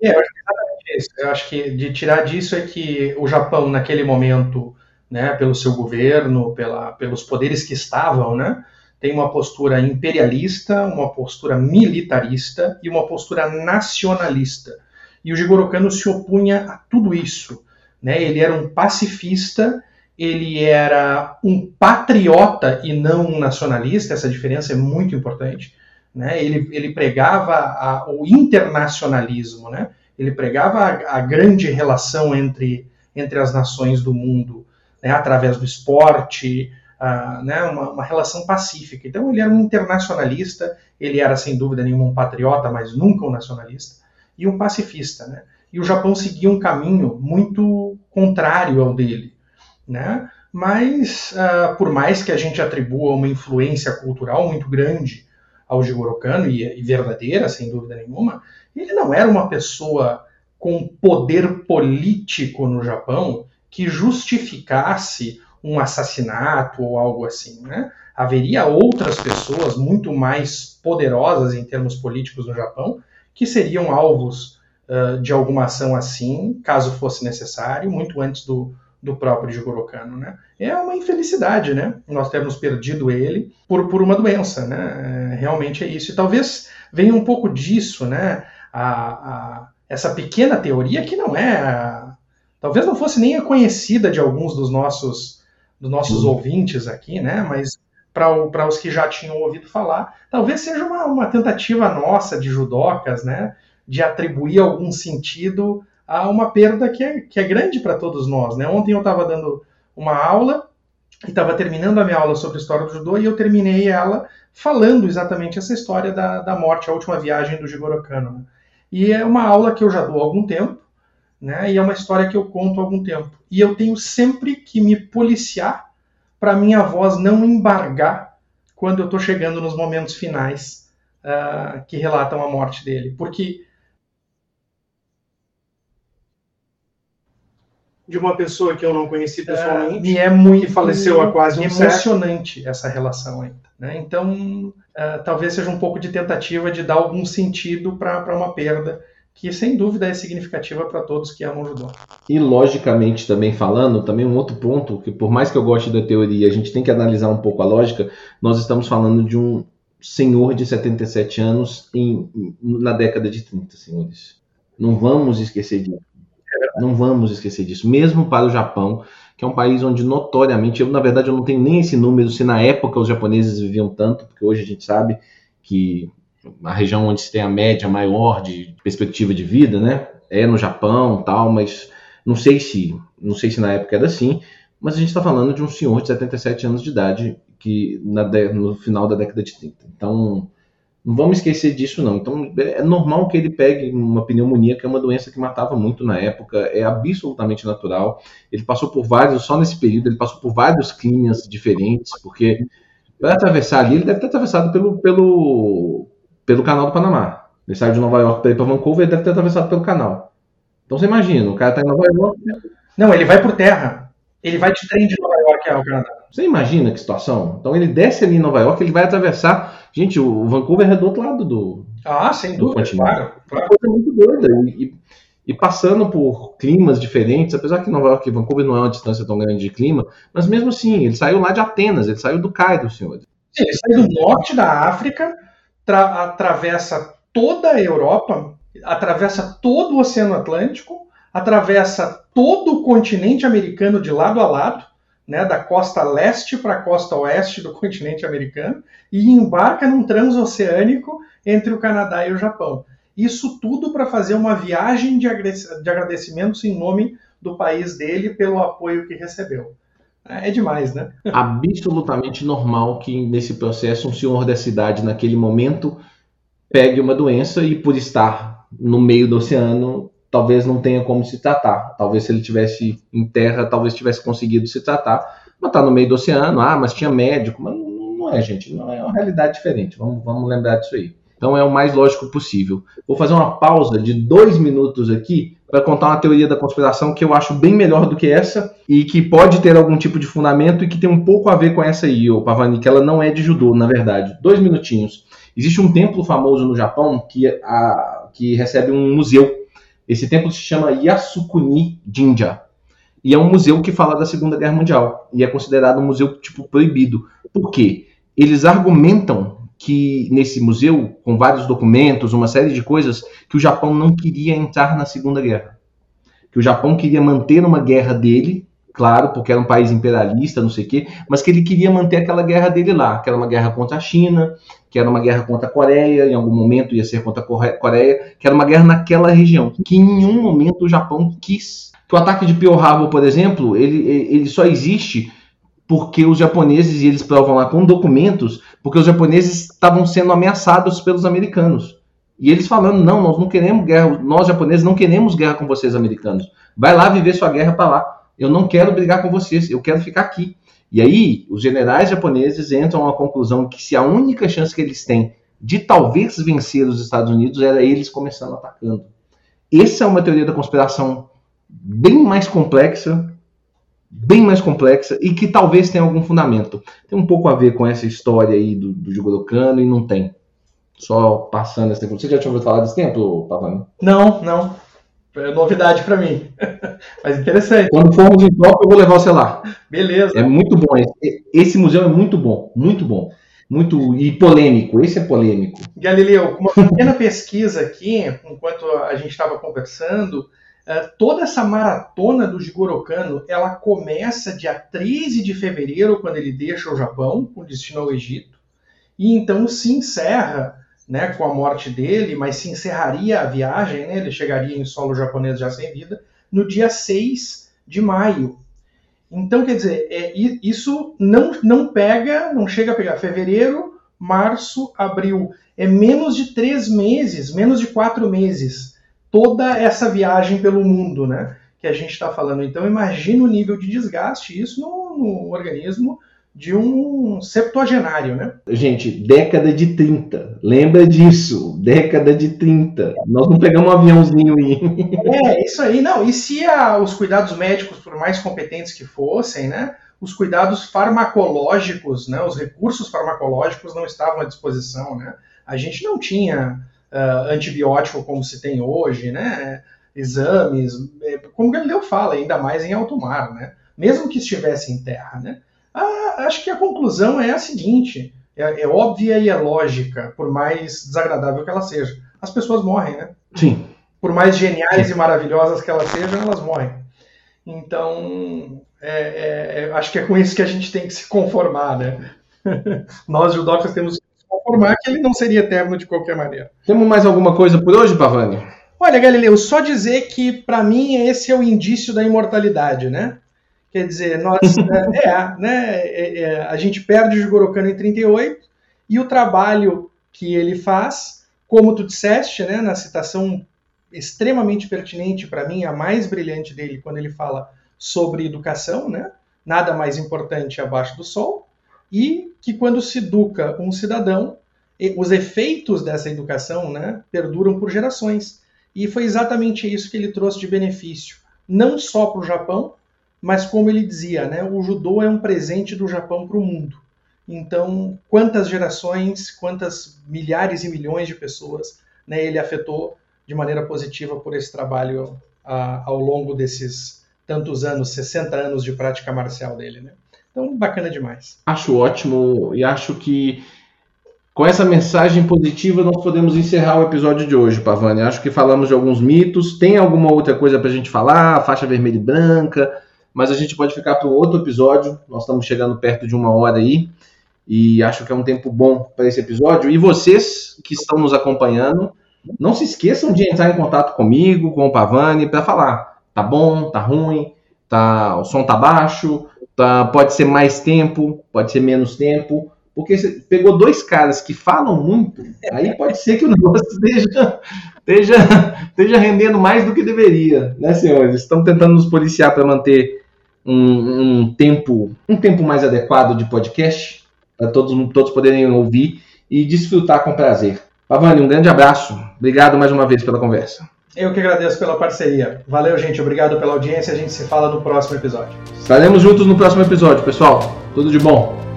É, eu acho que exatamente isso. Eu acho que de tirar disso é que o Japão, naquele momento, né, pelo seu governo, pela, pelos poderes que estavam, né, tem uma postura imperialista, uma postura militarista e uma postura nacionalista. E o Jigoro Kano se opunha a tudo isso. Né? Ele era um pacifista, ele era um patriota e não um nacionalista, essa diferença é muito importante. Né? Ele, ele pregava a, o internacionalismo, né? ele pregava a, a, grande relação entre, entre as nações do mundo, né? através do esporte, né? Uma, uma, relação pacífica. Então ele era um internacionalista, ele era sem dúvida nenhuma um patriota, mas nunca um nacionalista, e um pacifista. Né? E o Japão seguia um caminho muito contrário ao dele. Né? Mas, uh, por mais que a gente atribua uma influência cultural muito grande ao Jigoro Kano, e, e verdadeira, sem dúvida nenhuma, ele não era uma pessoa com poder político no Japão que justificasse um assassinato ou algo assim, né? Haveria outras pessoas muito mais poderosas em termos políticos no Japão que seriam alvos uh, de alguma ação assim, caso fosse necessário, muito antes do, do próprio Jigoro Kano, né? É uma infelicidade, né? Nós termos perdido ele por, por uma doença, né? É, realmente é isso. E talvez venha um pouco disso, né? A, a, essa pequena teoria que não é, a, talvez não fosse nem conhecida de alguns dos nossos dos nossos ouvintes aqui, né? Mas para os que já tinham ouvido falar, talvez seja uma, uma tentativa nossa de judocas, né? De atribuir algum sentido a uma perda que é, que é grande para todos nós. Né? Ontem eu estava dando uma aula e estava terminando a minha aula sobre a história do judô e eu terminei ela falando exatamente essa história da, da morte, a última viagem do Jigoro Kano. Né? E é uma aula que eu já dou há algum tempo, né? e é uma história que eu conto há algum tempo. E eu tenho sempre que me policiar para minha voz não embargar quando eu estou chegando nos momentos finais uh, que relatam a morte dele. Porque de uma pessoa que eu não conheci pessoalmente é, é muito, que faleceu há quase um emocionante século. essa relação ainda. Né? Então, uh, talvez seja um pouco de tentativa de dar algum sentido para uma perda que sem dúvida é significativa para todos que amam judô. E logicamente também falando, também um outro ponto que por mais que eu goste da teoria, a gente tem que analisar um pouco a lógica. Nós estamos falando de um senhor de 77 anos em, na década de 30, senhores. Não vamos esquecer disso. Não vamos esquecer disso. Mesmo para o Japão, que é um país onde notoriamente, eu na verdade eu não tenho nem esse número se na época os japoneses viviam tanto, porque hoje a gente sabe que a região onde se tem a média maior de perspectiva de vida, né, é no Japão, tal, mas não sei se, não sei se na época era assim, mas a gente está falando de um senhor de 77 anos de idade que na, no final da década de 30. Então, não vamos esquecer disso, não. Então, é normal que ele pegue uma pneumonia, que é uma doença que matava muito na época, é absolutamente natural. Ele passou por vários, só nesse período, ele passou por vários climas diferentes, porque para atravessar ali, ele deve ter atravessado pelo, pelo, pelo canal do Panamá. Ele saiu de Nova York para ir para Vancouver, ele deve ter atravessado pelo canal. Então você imagina, o cara tá em Nova York. Não, ele vai por terra. Ele vai de trem de York ao Canadá. Você imagina que situação? Então ele desce ali em Nova York, ele vai atravessar. Gente, o Vancouver é do outro lado do. Ah, sem do dúvida, continente. claro. É claro. uma coisa muito doida. E, e- e passando por climas diferentes, apesar que Nova York e Vancouver não é uma distância tão grande de clima, mas mesmo assim, ele saiu lá de Atenas, ele saiu do Cairo, senhor. Sim, Ele sai do norte da África, tra- atravessa toda a Europa, atravessa todo o Oceano Atlântico, atravessa todo o continente americano de lado a lado, né, da costa leste para a costa oeste do continente americano, e embarca num transoceânico entre o Canadá e o Japão. Isso tudo para fazer uma viagem de agrade- de agradecimentos em nome do país dele pelo apoio que recebeu. É demais, né? absolutamente normal que nesse processo um senhor da cidade, naquele momento, pegue uma doença e por estar no meio do oceano, talvez não tenha como se tratar. Talvez se ele tivesse em terra, talvez tivesse conseguido se tratar. Mas tá no meio do oceano, ah, mas tinha médico. Mas não, é, gente, não é uma realidade diferente. Vamos, vamos lembrar disso aí. Então é o mais lógico possível. Vou fazer uma pausa de dois minutos aqui para contar uma teoria da conspiração que eu acho bem melhor do que essa e que pode ter algum tipo de fundamento e que tem um pouco a ver com essa aí, ô Pavani, que ela não é de judô, na verdade. Dois minutinhos. Existe um templo famoso no Japão que, a, que recebe um museu. Esse templo se chama Yasukuni Jinja. E é um museu que fala da Segunda Guerra Mundial. E é considerado um museu tipo proibido. Por quê? Eles argumentam que nesse museu, com vários documentos, uma série de coisas, que o Japão não queria entrar na Segunda Guerra. Que o Japão queria manter uma guerra dele, claro, porque era um país imperialista, não sei o quê, mas que ele queria manter aquela guerra dele lá, que era uma guerra contra a China, que era uma guerra contra a Coreia, em algum momento ia ser contra a Coreia, que era uma guerra naquela região, que em nenhum momento o Japão quis. O ataque de Pearl Harbor, por exemplo, ele, ele só existe porque os japoneses, e eles provam lá com documentos, porque os japoneses estavam sendo ameaçados pelos americanos. E eles falando, não, nós não queremos guerra, nós japoneses não queremos guerra com vocês americanos. Vai lá viver sua guerra para lá. Eu não quero brigar com vocês, eu quero ficar aqui. E aí, os generais japoneses entram à conclusão que se a única chance que eles têm de talvez vencer os Estados Unidos era eles começando atacando. Essa é uma teoria da conspiração bem mais complexa, bem mais complexa e que talvez tenha algum fundamento. Tem um pouco a ver com essa história aí do, do Kano e não tem. Só passando esse tempo. Você já tinha ouvido falar desse tempo, Pavani? Não, não. É novidade para mim. Mas interessante. Quando formos em Tóquio, eu vou levar você lá. Beleza. É muito bom. Esse, esse museu é muito bom, muito bom. Muito e polêmico. Esse é polêmico. Galileu, uma pequena pesquisa aqui, enquanto a gente estava conversando, eh, toda essa maratona do Jigoro Kano, ela começa dia 13 de fevereiro, quando ele deixa o Japão, com destino ao Egito, e então se encerra né, com a morte dele, mas se encerraria a viagem, né, ele chegaria em solo japonês já sem vida, no dia 6 de maio. Então, quer dizer, é, isso não, não pega, não chega a pegar fevereiro, março, abril. É menos de três meses, menos de quatro meses, toda essa viagem pelo mundo, né? Que a gente está falando. Então, imagina o nível de desgaste isso no, no organismo de um septuagenário, né? Gente, década de 30. Lembra disso. Década de 30. Nós não pegamos um aviãozinho aí. É, isso aí. Não, e se a- os cuidados médicos, por mais competentes que fossem, né? Os cuidados farmacológicos, né? Os recursos farmacológicos não estavam à disposição, né? A gente não tinha ah, antibiótico como se tem hoje, né? Exames, é, como o Galileu fala, ainda mais em alto mar, né? Mesmo que estivesse em terra, né? Ah, acho que a conclusão é a seguinte: é, é óbvia e é lógica, por mais desagradável que ela seja. As pessoas morrem, né? Sim. por mais geniais e maravilhosas que elas sejam, elas morrem. Então, é, é, é, acho que é com isso que a gente tem que se conformar, né? Nós, judocas, temos que se conformar que ele não seria eterno de qualquer maneira. Temos mais alguma coisa por hoje, Pavani? Olha, Galileu, só dizer que, para mim, esse é o indício da imortalidade, né? Quer dizer, nós, é, é, né, é, é, a gente perde o Jigoro Kano em 38 e o trabalho que ele faz, como tu disseste, né, na citação extremamente pertinente para mim, a mais brilhante dele, quando ele fala sobre educação, né? Nada mais importante abaixo do sol, e que quando se educa um cidadão, os efeitos dessa educação, né, perduram por gerações. E foi exatamente isso que ele trouxe de benefício, não só para o Japão, mas como ele dizia, né, o judô é um presente do Japão para o mundo. Então, quantas gerações, quantas milhares e milhões de pessoas né, ele afetou de maneira positiva por esse trabalho a, ao longo desses tantos anos, 60 anos de prática marcial dele. Né? Então, bacana demais. Acho ótimo e acho que com essa mensagem positiva nós podemos encerrar o episódio de hoje, Pavani. Acho que falamos de alguns mitos. Tem alguma outra coisa para a gente falar? Faixa vermelha e branca. Mas a gente pode ficar para um outro episódio. Nós estamos chegando perto de uma hora aí. E acho que é um tempo bom para esse episódio. E vocês que estão nos acompanhando, não se esqueçam de entrar em contato comigo, com o Pavani, para falar. Tá bom, tá ruim, tá, o som tá baixo, tá, pode ser mais tempo, pode ser menos tempo. Porque você pegou dois caras que falam muito, aí pode ser que o negócio esteja, esteja, esteja rendendo mais do que deveria, né, senhores? Estão tentando nos policiar para manter um, um, tempo um tempo mais adequado de podcast, para todos, todos poderem ouvir e desfrutar com prazer. Pavani, um grande abraço. Obrigado mais uma vez pela conversa. Eu que agradeço pela parceria. Valeu, gente. Obrigado pela audiência. A gente se fala no próximo episódio. Estaremos juntos no próximo episódio, pessoal. Tudo de bom.